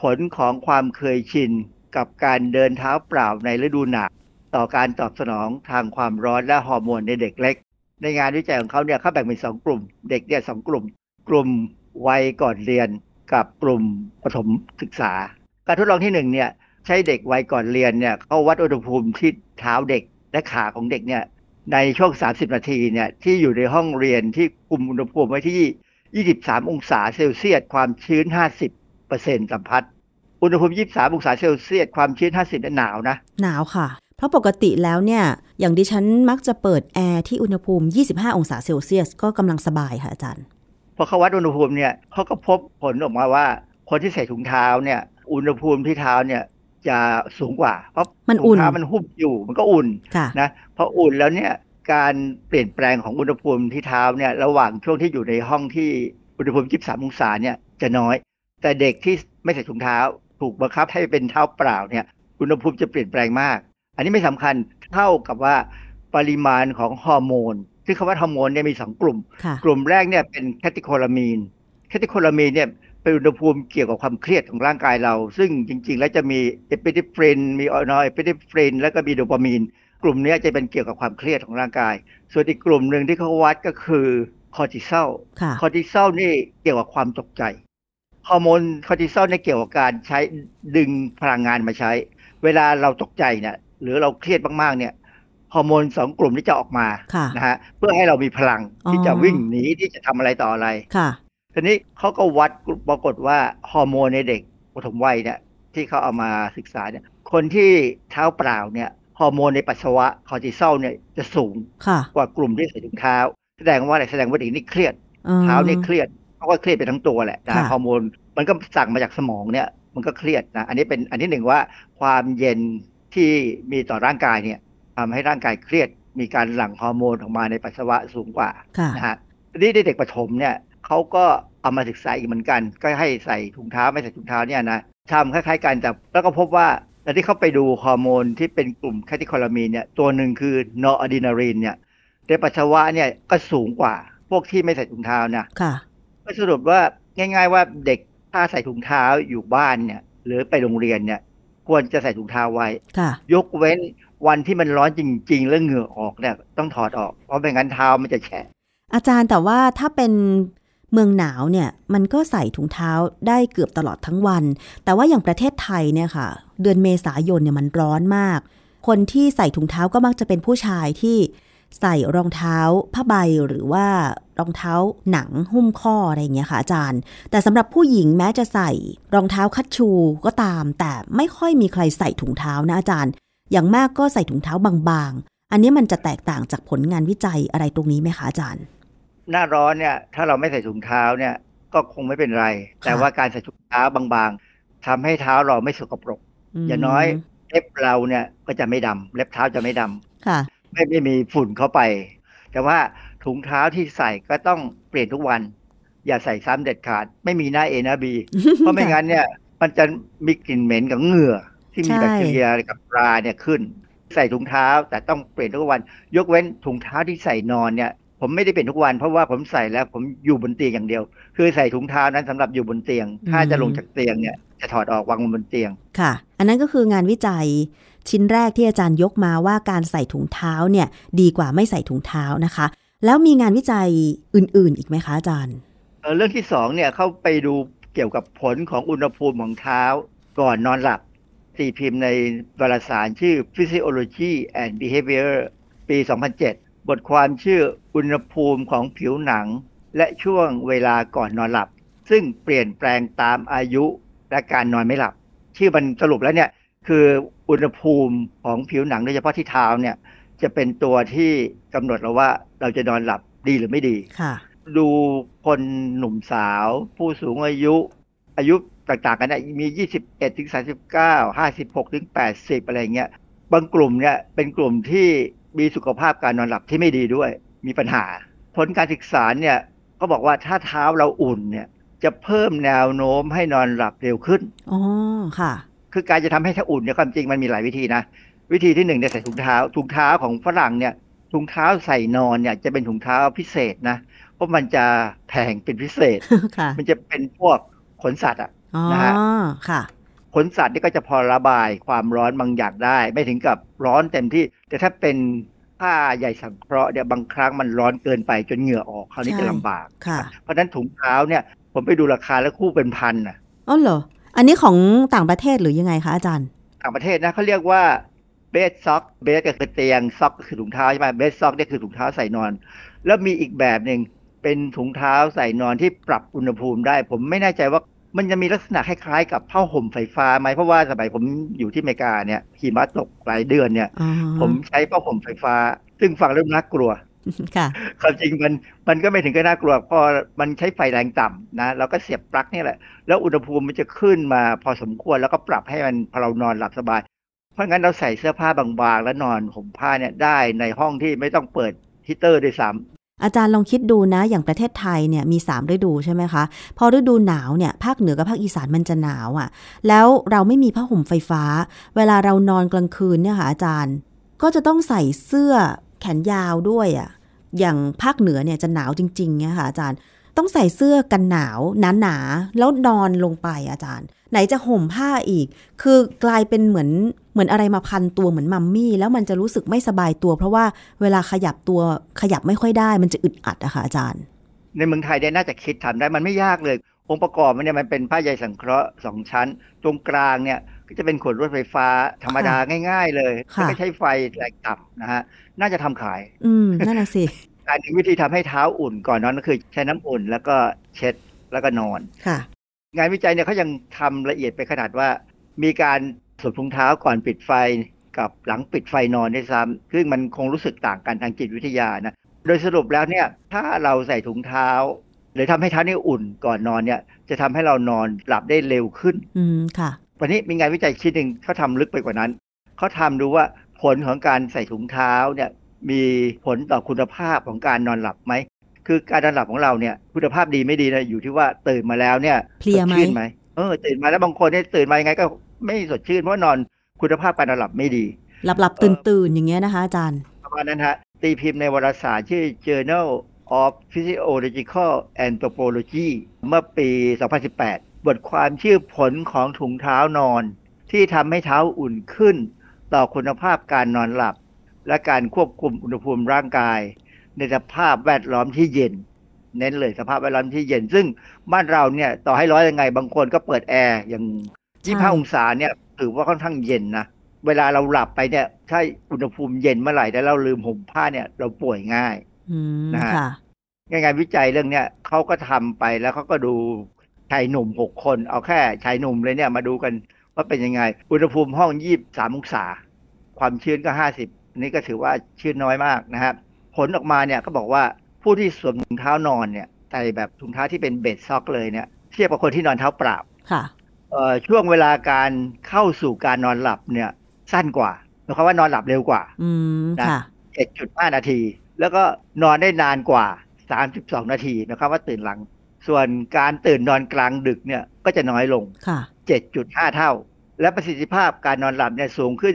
S6: ผลของความเคยชินกับการเดินเท้าเปล่าในฤดูหนาวต่อการตอบสนองทางความร้อนและฮอร์โมนในเด็กเล็ก ในงานวิจัยของเขาเนี่ยเขาแบ่งเป็นสองกลุ่ม เด็กเนี่ยสองกลุ่ม กลุ่มวัยก่อนเรียน กับกลุ่มประถมศึกษา การทดลองที่หนึ่งเนี่ยใช้เด็กวัยก่อนเรียนเนี่ยเขาวัดอุณหภูมิที่เท้าเด็กและขาของเด็กเนี่ยในช่วง 30 นาทีเนี่ยที่อยู่ในห้องเรียนที่คุมอุณหภูมิไว้ที่ 23 องศาเซลเซียส ความชื้น 50เปอร์เซ็นต์สัมพัทธ์อุณหภูมิ 23 องศาเซลเซียส ความชื้น 50เนี่ยหนาวนะ
S5: หนาวค่ะ เพราะปกติแล้วเนี่ย อย่างดิฉันมักจะเปิดแอร์ที่อุณหภูมิ 25 องศาเซลเซียส ก็กำลังสบายค่ะอาจารย์
S6: พอเขาวัดอุณหภูมิเนี่ยเขาก็พบผลออกมาว่า คนที่ใส่ถุงเท้าเนี่ย อุณหภูมิที่เท้าเนี่ยจะสูงกว่า เพราะ
S5: มัน
S6: ถุ
S5: อุ่
S6: ง
S5: น
S6: เท้ามันหุ้มอยู่มันก็อุ่น
S5: ค่ะ
S6: นะพออุ่นแล้วเนี่ยการเปลี่ยนแปลงของอุณหภูมิที่เท้าเนี่ยระหว่างช่วงที่อยู่ในห้องที่อุณหภูมิ23องศาเนี่ยจะน้อย แต่เด็กที่ไม่ใส่ถุงเท้า ถูกบังคับให้เป็นเท้าเปล่าเนี่ยอุณหภูมิจะเปลี่ยนแปลงมาก อันนี้ไม่สำคัญเท่ากับว่าปริมาณของฮอร์โมน ซึ่งคำว่าฮอร์โมนเนี่ยมีสองกลุ่ม
S5: ค่ะ
S6: กลุ่มแรกเนี่ยเป็น catecholamine catecholamine เนี่ยเป็นอุณหภูมิเกี่ยวกับความเครียดของร่างกายเรา ซึ่งจริง ๆ แล้วจะมีเอพิเนฟรินมี norepinephrine แล้วก็มีโดปามีน กลุ่มเนี้ยจะเป็นเกี่ยวกับความเครียดของร่างกาย ส่วนอีกกลุ่มหนึ่งที่เขาวัดก็คือคอร์ติซอล
S5: ค่ะ
S6: คอร์ติซอลนี่เกี่ยวกับความตกใจฮอร์โมนคอร์ติซอลเนี่ยเกี่ยวกับการใช้ดึงพลังงานมาใช้ เวลาเราตกใจเนี่ยหรือเราเครียดมากๆเนี่ย ฮอร์โมนสองกลุ่มนี้จะออกมา
S5: ค่ะ
S6: นะฮะเพื่อให้เรามีพลังที่
S5: อ๋อ
S6: จะวิ่งหนีที่จะทำอะไรต่ออะไร
S5: ค่ะ
S6: ทีนี้เขาก็วัดปรากฏว่าฮอร์โมนในเด็กปฐมวัยเนี่ยที่เขาเอามาศึกษาเนี่ยคนที่เท้าเปล่าเนี่ยฮอร์โมนในปัสสาวะคอร์ติซอลเนี่ยจะสูง
S5: ค่ะ
S6: กว่ากลุ่มที่ใส่ถุงเท้า แสดงว่าอะไรแสดงว่าเด็กนี่เครียด
S5: อืม
S6: เท้านี่เครียดเขาก็เครียดไปทั้งตัวแหละนะ
S5: ค่ะ
S6: ฮอร์โมนมันก็สั่งมาจากสมองเนี่ยมันก็เครียดนะอันนี้เป็นอันที่หนึ่งว่าความเย็นที่มีต่อร่างกายเนี่ย ทำให้ร่างกายเครียด มีการหลั่งฮอร์โมนออกมาในปัสสาวะสูงกว่า
S5: ค่ะ
S6: นะฮะทีนี้เด็กประถมเนี่ยเขาก็เอามาศึกษาอีกเหมือนกัน ก็ให้ใส่ถุงเท้าไม่ใส่ถุงเท้าเนี่ยนะทำคล้ายๆกันแต่แล้วก็พบว่าตอนที่เขาไปดูฮอร์โมนที่เป็นกลุ่มแคติคอลามีนเนี่ยตัวหนึ่งคือนอร์อะดรีนาลีนเนี่ยในปัสสาวะเนี่ยก็สูงกว่าพวกที่ไม่ใส่ถุงเท้านะ
S5: ค่ะ
S6: ก็สรุปว่าง่าย ๆ ว่าเด็กถ้าใส่ถุงเท้าอยู่บ้านเนี่ย หรือไปโรงเรียนเนี่ย ควรจะใส่ถุงเท้าไว้
S5: ค่ะ
S6: ยกเว้น วันที่มันร้อนจริง ๆ แล้วเหงื่อออกเนี่ยต้องถอดออก เพราะไม่งั้นเท้ามันจะแฉะ
S5: อาจารย์แต่ว่าถ้าเป็นเมืองหนาวเนี่ยมันก็ใส่ถุงเท้าได้เกือบตลอดทั้งวัน แต่ว่าอย่างประเทศไทยเนี่ยค่ะ เดือนเมษายนเนี่ยมันร้อนมาก คนที่ใส่ถุงเท้าก็มักจะเป็นผู้ชายที่ใส่รองเท้าผ้าใบหรือว่ารองเท้าหนังหุ้มข้ออะไรอย่างเงี้ยค่ะอาจารย์ แต่สำหรับผู้หญิงแม้จะใส่รองเท้าคัชชูก็ตาม แต่ไม่ค่อยมีใครใส่ถุงเท้านะอาจารย์ อย่างมากก็ใส่ถุงเท้าบางๆ อันนี้มันจะแตกต่างจากผลงานวิจัยอะไรตรงนี้ไหมคะอาจารย์
S6: หน้าร้อนเนี่ยถ้าเราไม่ใส่ถุงเท้าเนี่ยก็คงไม่เป็นไร แต่ว่าการใส่ถุงเท้าบางๆทำให้เท้าเราไม่สกปรก อย่างน้อยเล็บเราเนี่ยก็จะไม่ดำเล็บเท้าจะไม่ดำ
S5: ค่ะ
S6: ไม่ไม่มีฝุ่นเข้าไป แต่ว่าถุงเท้าที่ใส่ก็ต้องเปลี่ยนทุกวัน อย่าใส่ซ้ำเด็ดขาด ไม่มีหน้าเอหน้าบี เพราะไม่งั้นเนี่ยมันจะมีกลิ่นเหม็นกับเหงื่อ ที่มี
S5: ใช่
S6: แบคทีเรียกับปลาเนี่ยขึ้น ใส่ถุงเท้าแต่ต้องเปลี่ยนทุกวัน ยกเว้นถุงเท้าที่ใส่นอนเนี่ยผมไม่ได้เปลี่ยนทุกวันเพราะว่าผมใส่แล้วผมอยู่บนเตียงอย่างเดียว คือใส่ถุงเท้านั้นสำหรับอยู่บนเตียง ถ้าจะลงจากเตียงเนี่ยจะถอดออกวางบนเตียง
S5: ค่ะ อันนั้นก็คืองานวิจัยชิ้นแรกที่อาจารย์ยกมาว่าการใส่ถุงเท้าเนี่ยดีกว่าไม่ใส่ถุงเท้านะคะ แล้วมีงานวิจัยอื่น ๆ อีกไหมคะอาจารย์
S6: เอ่อเรื่องที่สองเนี่ยเข้าไปดูเกี่ยวกับผลของอุณหภูมิของเท้าก่อนนอนหลับ ตีพิมพ์ในวารสารชื่อ Physiology and Behavior ปี 2007 บทความชื่ออุณหภูมิของผิวหนัง และช่วงเวลาก่อนนอนหลับ ซึ่งเปลี่ยนแปลงตามอายุและการนอนไม่หลับ ชื่อมันสรุปแล้วเนี่ย คืออุณหภูมิของผิวหนังโดยเฉพาะที่เท้าเนี่ยจะเป็นตัวที่กำหนดเราว่าเราจะนอนหลับดีหรือไม่ดี
S5: ค่ะ
S6: ดูคนหนุ่มสาว ผู้สูงอายุ อายุ ต่างๆกันนะมี 21ถึง39 56ถึง80 อะไรเงี้ยบางกลุ่มเนี่ยเป็นกลุ่มที่มีสุขภาพการนอนหลับที่ไม่ดีด้วย มีปัญหา ผลการศึกษาเนี่ยก็บอกว่าถ้าเท้าเราอุ่นเนี่ยจะเพิ่มแนวโน้มให้นอนหลับเร็วขึ้น
S5: อ๋อค่ะ
S6: คือการจะทำให้ถ้าอุ่นเนี่ยความจริงมันมีหลายวิธีนะ วิธีที่หนึ่งเนี่ยใส่ถุงเท้าถุงเท้าของฝรั่งเนี่ยถุงเท้าใส่นอนเนี่ยจะเป็นถุงเท้าพิเศษนะ เพราะมันจะแพงเป็นพิเศษ
S5: ค่ะ
S6: มันจะเป็นพวกขนสัตว์อะ
S5: อ๋อ
S6: นะฮะ
S5: ค่ะ
S6: ขนสัตว์นี่ก็จะพอระบายความร้อนบางอย่างได้ ไม่ถึงกับร้อนเต็มที่ แต่ถ้าเป็นผ้าใยสังเคราะห์เนี่ยบางครั้งมันร้อนเกินไปจนเหงื่อออกคราวนี้
S5: ใช่
S6: จะลำบาก
S5: ค่ะ
S6: เพราะฉะนั้นถุงเท้าเนี่ยผมไปดูราคาแล้วคู่เป็นพันน่ะ
S5: อ๋อเหรอ อันนี้ของต่างประเทศหรือยังไงคะอาจารย์
S6: ต่างประเทศนะเขาเรียกว่า bed sock bed ก็คือเตียง sock ก็คือถุงเท้าใช่ไหม bed sock เนี่ยคือถุงเท้าใส่นอน แล้วมีอีกแบบหนึ่งเป็นถุงเท้าใส่นอนที่ปรับอุณหภูมิได้ ผมไม่แน่ใจว่า มันจะมีลักษณะคล้ายๆกับผ้าห่มไฟฟ้าไหมเพราะว่าสมัยผมอยู่ที่อเมริกาเนี่ยหิมะตกหลายเดือนเนี่ย
S5: อ๋อ
S6: ผมใช้ผ้าห่มไฟฟ้า ซึ่งฟังแล้วน่ากลัว
S5: ค่ะ
S6: ความจริงมันมันก็ไม่ถึงกับน่ากลัวพอมันใช้ไฟแรงต่ำนะเราก็เสียบปลั๊กนี่แหละ แล้วอุณหภูมิมันจะขึ้นมาพอสมควรแล้วก็ปรับให้มันพอเรานอนหลับสบาย เพราะงั้นเราใส่เสื้อผ้าบางๆ แล้วนอนห่มผ้าเนี่ยได้ในห้องที่ไม่ต้องเปิดฮีตเตอร์ด้วยซ้ำ
S5: อาจารย์ลองคิดดูนะ อย่างประเทศไทยเนี่ยมีสามฤดูใช่ไหมคะ พอฤดูหนาวเนี่ยภาคเหนือกับภาคอีสานมันจะหนาวอะ่ะ แล้วเราไม่มีผ้าห่มไฟฟ้า เวลาเรานอนกลางคืนเนี่ยค่ะอาจารย์ ก็จะต้องใส่เสื้อแขนยาวด้วยอะ่ะอย่างภาคเหนือเนี่ยจะหนาวจริงๆเนี่ยค่ะอาจารย์ ต้องใส่เสื้อกันหนาวหนาๆแล้วนอนลงไปอาจารย์ ไหนจะห่มผ้าอีก คือกลายเป็นเหมือนเหมือนอะไรมาพันตัวเหมือนมัมมี่ แล้วมันจะรู้สึกไม่สบายตัว เพราะว่าเวลาขยับตัวขยับไม่ค่อยได้ มันจะอึดอัดอะค่ะอาจารย์
S6: ในเมืองไทยเนี่ยน่าจะคิดทำได้มันไม่ยากเลย องค์ประกอบมันเนี่ยมันเป็นผ้าใยสังเคราะห์สองชั้น ตรงกลางเนี่ยก็จะเป็นขนรถไฟฟ้าธรรมดาง่าย ๆ เลย
S5: ค่ะ
S6: แล้วก็ใช้ไฟแรงต่ำนะฮะน่าจะทำขาย
S5: อืมนั่นน่ะสิ
S6: อันหนึ่งวิธีทำให้เท้าอุ่นก่อนนอนก็คือใช้น้ำอุ่น แล้วก็เช็ดแล้วก็นอน
S5: ค่ะ
S6: งานวิจัยเนี่ยเขายังทำละเอียดไปขนาดว่า มีการสวมถุงเท้าก่อนปิดไฟกับหลังปิดไฟนอนด้วยซ้ำซึ่งมันคงรู้สึกต่างกันทางจิตวิทยานะ โดยสรุปแล้วเนี่ย ถ้าเราใส่ถุงเท้า หรือทำให้เท้านี่อุ่นก่อนนอนเนี่ย จะทำให้เรานอนหลับได้เร็วขึ้น
S5: อืมค่ะ
S6: วันนี้มีงานวิจัยชิ้นหนึ่งเขาทำลึกไปกว่านั้น เขาทำดูว่าผลของการใส่ถุงเท้าเนี่ย มีผลต่อคุณภาพของการนอนหลับไหม คือการนอนหลับของเราเนี่ยคุณภาพดีไม่ดีนะอยู่ที่ว่าตื่นมาแล้วเนี่ย
S5: เพลียไหม
S6: สดชื่นไหมเออตื่นมาแล้วบางคนเนี่ยตื่นมายังไงก็ไม่สดชื่นเพราะว่านอนคุณภาพการนอนหลับไม่ดี
S5: หลับหลับตื่นตื่นๆอย่างเงี้ยนะคะอาจารย์
S6: ประมาณนั้นฮะตีพิมพ์ในวารสารชื่อ Journal of Physiological Anthropology เมื่อปี 2018 บทความชื่อผลของถุงเท้านอน ที่ทำให้เท้าอุ่นขึ้น ต่อคุณภาพการนอนหลับ และการควบคุมอุณหภูมิร่างกาย ในสภาพแวดล้อมที่เย็น เน้นเลยสภาพแวดล้อมที่เย็น ซึ่งบ้านเราเนี่ยต่อให้ร้อนยังไง บางคนก็เปิดแอร์อย่าง
S5: ใช่
S6: 25องศาเนี่ยถือว่าค่อนข้างเย็นนะเวลาเราหลับไปเนี่ยถ้าอุณหภูมิเย็นเมื่อไหร่แล้วเราลืมห่มผ้าเนี่ยเราป่วยง่าย
S5: อืม
S6: นะฮะ
S5: ค่ะ
S6: งานวิจัยเรื่องเนี้ยเขาก็ทำไปแล้วเขาก็ดูชายหนุ่มหกคน เอาแค่ชายหนุ่มเลยเนี่ยมาดูกันว่าเป็นยังไง อุณหภูมิห้องยี่สามองศา ความชื้นก็ห้าสิบ นี่ก็ถือว่าชื้นน้อยมากนะครับ ผลออกมาเนี่ยก็บอกว่าผู้ที่สวมถุงเท้านอนเนี่ยใส่แบบถุงเท้าที่เป็นเบสซ็อกเลยเนี่ยเทียบกับคนที่นอนเท้าเปล่า
S5: ค่ะ
S6: เอ่อช่วงเวลาการเข้าสู่การนอนหลับเนี่ยสั้นกว่าหมายความว่านอนหลับเร็วกว่า
S5: อืม
S6: นะ
S5: ค่ะ
S6: 7.5นาที แล้วก็นอนได้นานกว่า32นาทีนะครับว่าตื่นหลัง ส่วนการตื่นนอนกลางดึกเนี่ยก็จะน้อยลง
S5: ค่ะ
S6: 7.5เท่า และประสิทธิภาพการนอนหลับเนี่ยสูงขึ้น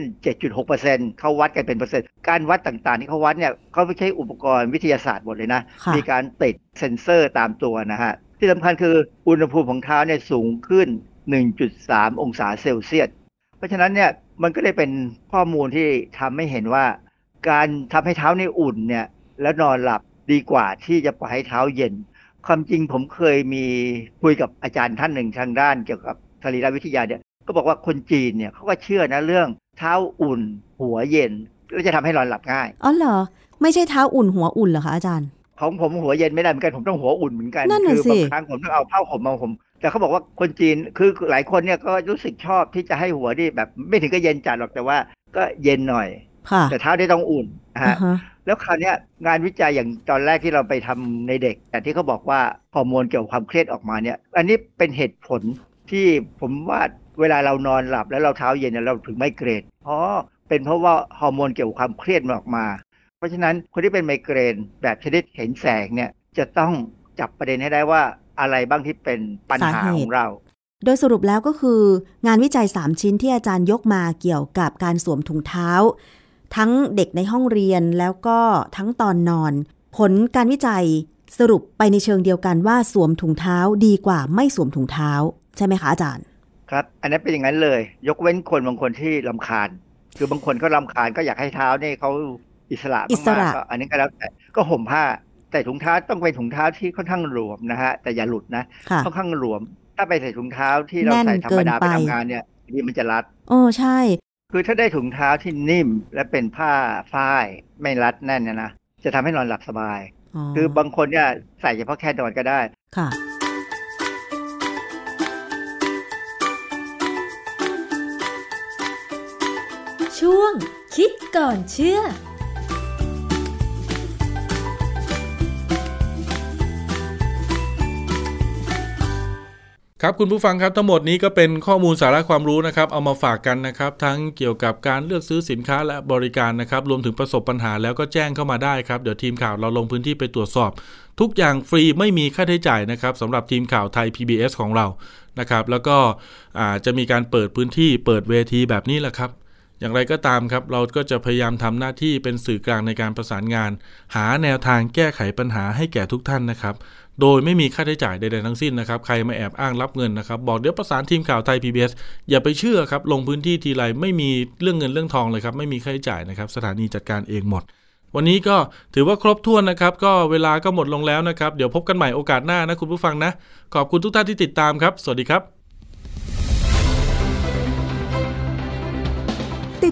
S6: 7.6%เขาวัดกันเป็นเปอร์เซ็นต์ การวัดต่างๆที่เขาวัดเนี่ยเขาไม่ใช้อุปกรณ์วิทยาศาสตร์หมดเลยนะ
S5: ค่ะ
S6: มีการติดเซ็นเซอร์ตามตัวนะฮะ ที่สำคัญคืออุณหภูมิของเท้าเนี่ยสูงขึ้น 1.3 องศาเซลเซียส เพราะฉะนั้นเนี่ยมันก็ได้เป็นข้อมูลที่ทำให้เห็นว่า การทำให้เท้าเนี่ยอุ่นเนี่ยแล้วนอนหลับดีกว่าที่จะปล่อยให้เท้าเย็น ความจริงผมเคยมีคุยกับอาจารย์ท่านหนึ่งทางด้านเกี่ยวกับสรีรวิทยาเนี่ย ก็บอกว่าคนจีนเนี่ยเขาก็เชื่อนะเรื่องเท้าอุ่น หัวเย็นแล้วจะทำให้นอนหลับง่าย
S5: อ๋อเหรอไม่ใช่เท้าอุ่นหัวอุ่นเหรอคะอาจารย์
S6: ของผมหัวเย็นไม่ได้เหมือนกันผมต้องหัวอุ่นเหมือนกัน
S5: นั่นน่ะ
S6: คื
S5: สิ
S6: บางครั้งผมต้องเอาผ้าห่มมาผม แต่เขาบอกว่าคนจีนคือหลายคนเนี่ยก็รู้สึกชอบที่จะให้หัวที่แบบไม่ถึงก็เย็นจัดหรอกแต่ว่าก็เย็นหน่อย
S5: ค่ะ
S6: แต่เท้าได้ต้องอุ่นนะ
S5: อ่า
S6: ฮะ
S5: ฮะ
S6: แล้วคราวเนี้ยงานวิจัยอย่างตอนแรกที่เราไปทำในเด็ก แต่ที่เขาบอกว่าฮอร์โมนเกี่ยวกับความเครียดออกมาเนี่ย อันนี้เป็นเหตุผล ที่ผมว่าเวลาเรานอนหลับแล้วเราเท้าเย็นเราถึงไมเกรนอ๋อเป็นเพราะว่าฮอร์โมนเกี่ยวกับความเครียดมันออกมา เพราะฉะนั้นคนที่เป็นไมเกรนแบบชนิดเห็นแสงเนี่ยจะต้องจับประเด็นให้ได้ว่าอะไรบ้างที่เป็นปัญหาาของเรา
S5: โดยสรุปแล้วก็คืองานวิจัย 3 ชิ้นที่อาจารย์ยกมาเกี่ยวกับการสวมถุงเท้า ทั้งเด็กในห้องเรียนแล้วก็ทั้งตอนนอน ผลการวิจัยสรุปไปในเชิงเดียวกันว่าสวมถุงเท้าดีกว่าไม่สวมถุงเท้า ใช่ไหมคะอาจารย์
S6: ครับ อันนั้นเป็นอย่างนั้นเลย ยกเว้นคนบางคนที่ลำคาญ คือบางคนเขาลำคาญก็อยากให้เท้าเนี่ยเขาอิสระ
S5: อิสระ
S6: มากๆก็อันนี้ก็แล้วแต่ก็ห่มผ้า แต่ถุงเท้าต้องเป็นถุงเท้าที่ค่อนข้างหลวมนะฮะแต่อย่าหลุดนะ
S5: ค่ะ
S6: ค่อนข้างหลวม ถ้าไปใส่ถุงเท้าที่เรา
S5: แน่น
S6: ใส่ธรรมดา
S5: เกิน
S6: ไป
S5: ไป
S6: ทำงานเนี่ยนี่มันจะรัด
S5: โอ้ใช่
S6: คือถ้าได้ถุงเท้าที่นิ่มและเป็นผ้าฝ้ายไม่รัดแน่นเนยนะจะทำให้นอนหลับสบาย คือบางคนเนี่ยใส่เฉพาะแค่นอนก็ได้
S5: ค่ะ
S7: คิดก่อนเชื่อ
S2: ครับคุณผู้ฟังครับทั้งหมดนี้ก็เป็นข้อมูลสาระความรู้นะครับ เอามาฝากกันนะครับ ทั้งเกี่ยวกับการเลือกซื้อสินค้าและบริการนะครับ รวมถึงประสบปัญหาแล้วก็แจ้งเข้ามาได้ครับ เดี๋ยวทีมข่าวเราลงพื้นที่ไปตรวจสอบ ทุกอย่างฟรีไม่มีค่าใช้จ่ายนะครับสำหรับทีมข่าวไทย PBS ของเรานะครับ แล้วก็จะมีการเปิดพื้นที่เปิดเวทีแบบนี้แหละครับ อย่างไรก็ตามครับ เราก็จะพยายามทำหน้าที่เป็นสื่อกลางในการประสานงาน หาแนวทางแก้ไขปัญหาให้แก่ทุกท่านนะครับ โดยไม่มีค่าใช้จ่ายใดๆทั้งสิ้นนะครับ ใครมาแอบอ้างรับเงินนะครับ บอกเดี๋ยวประสานทีมข่าวไทย PBS อย่าไปเชื่อครับ ลงพื้นที่ทีไรไม่มีเรื่องเงินเรื่องทองเลยครับ ไม่มีค่าใช้จ่ายนะครับ สถานีจัดการเองหมดวันนี้ก็ถือว่าครบถ้วนนะครับ ก็เวลาก็หมดลงแล้วนะครับ เดี๋ยวพบกันใหม่โอกาสหน้านะคุณผู้ฟังนะ ขอบคุณทุกท่านที่ติดตามครับ สวัสดีครับ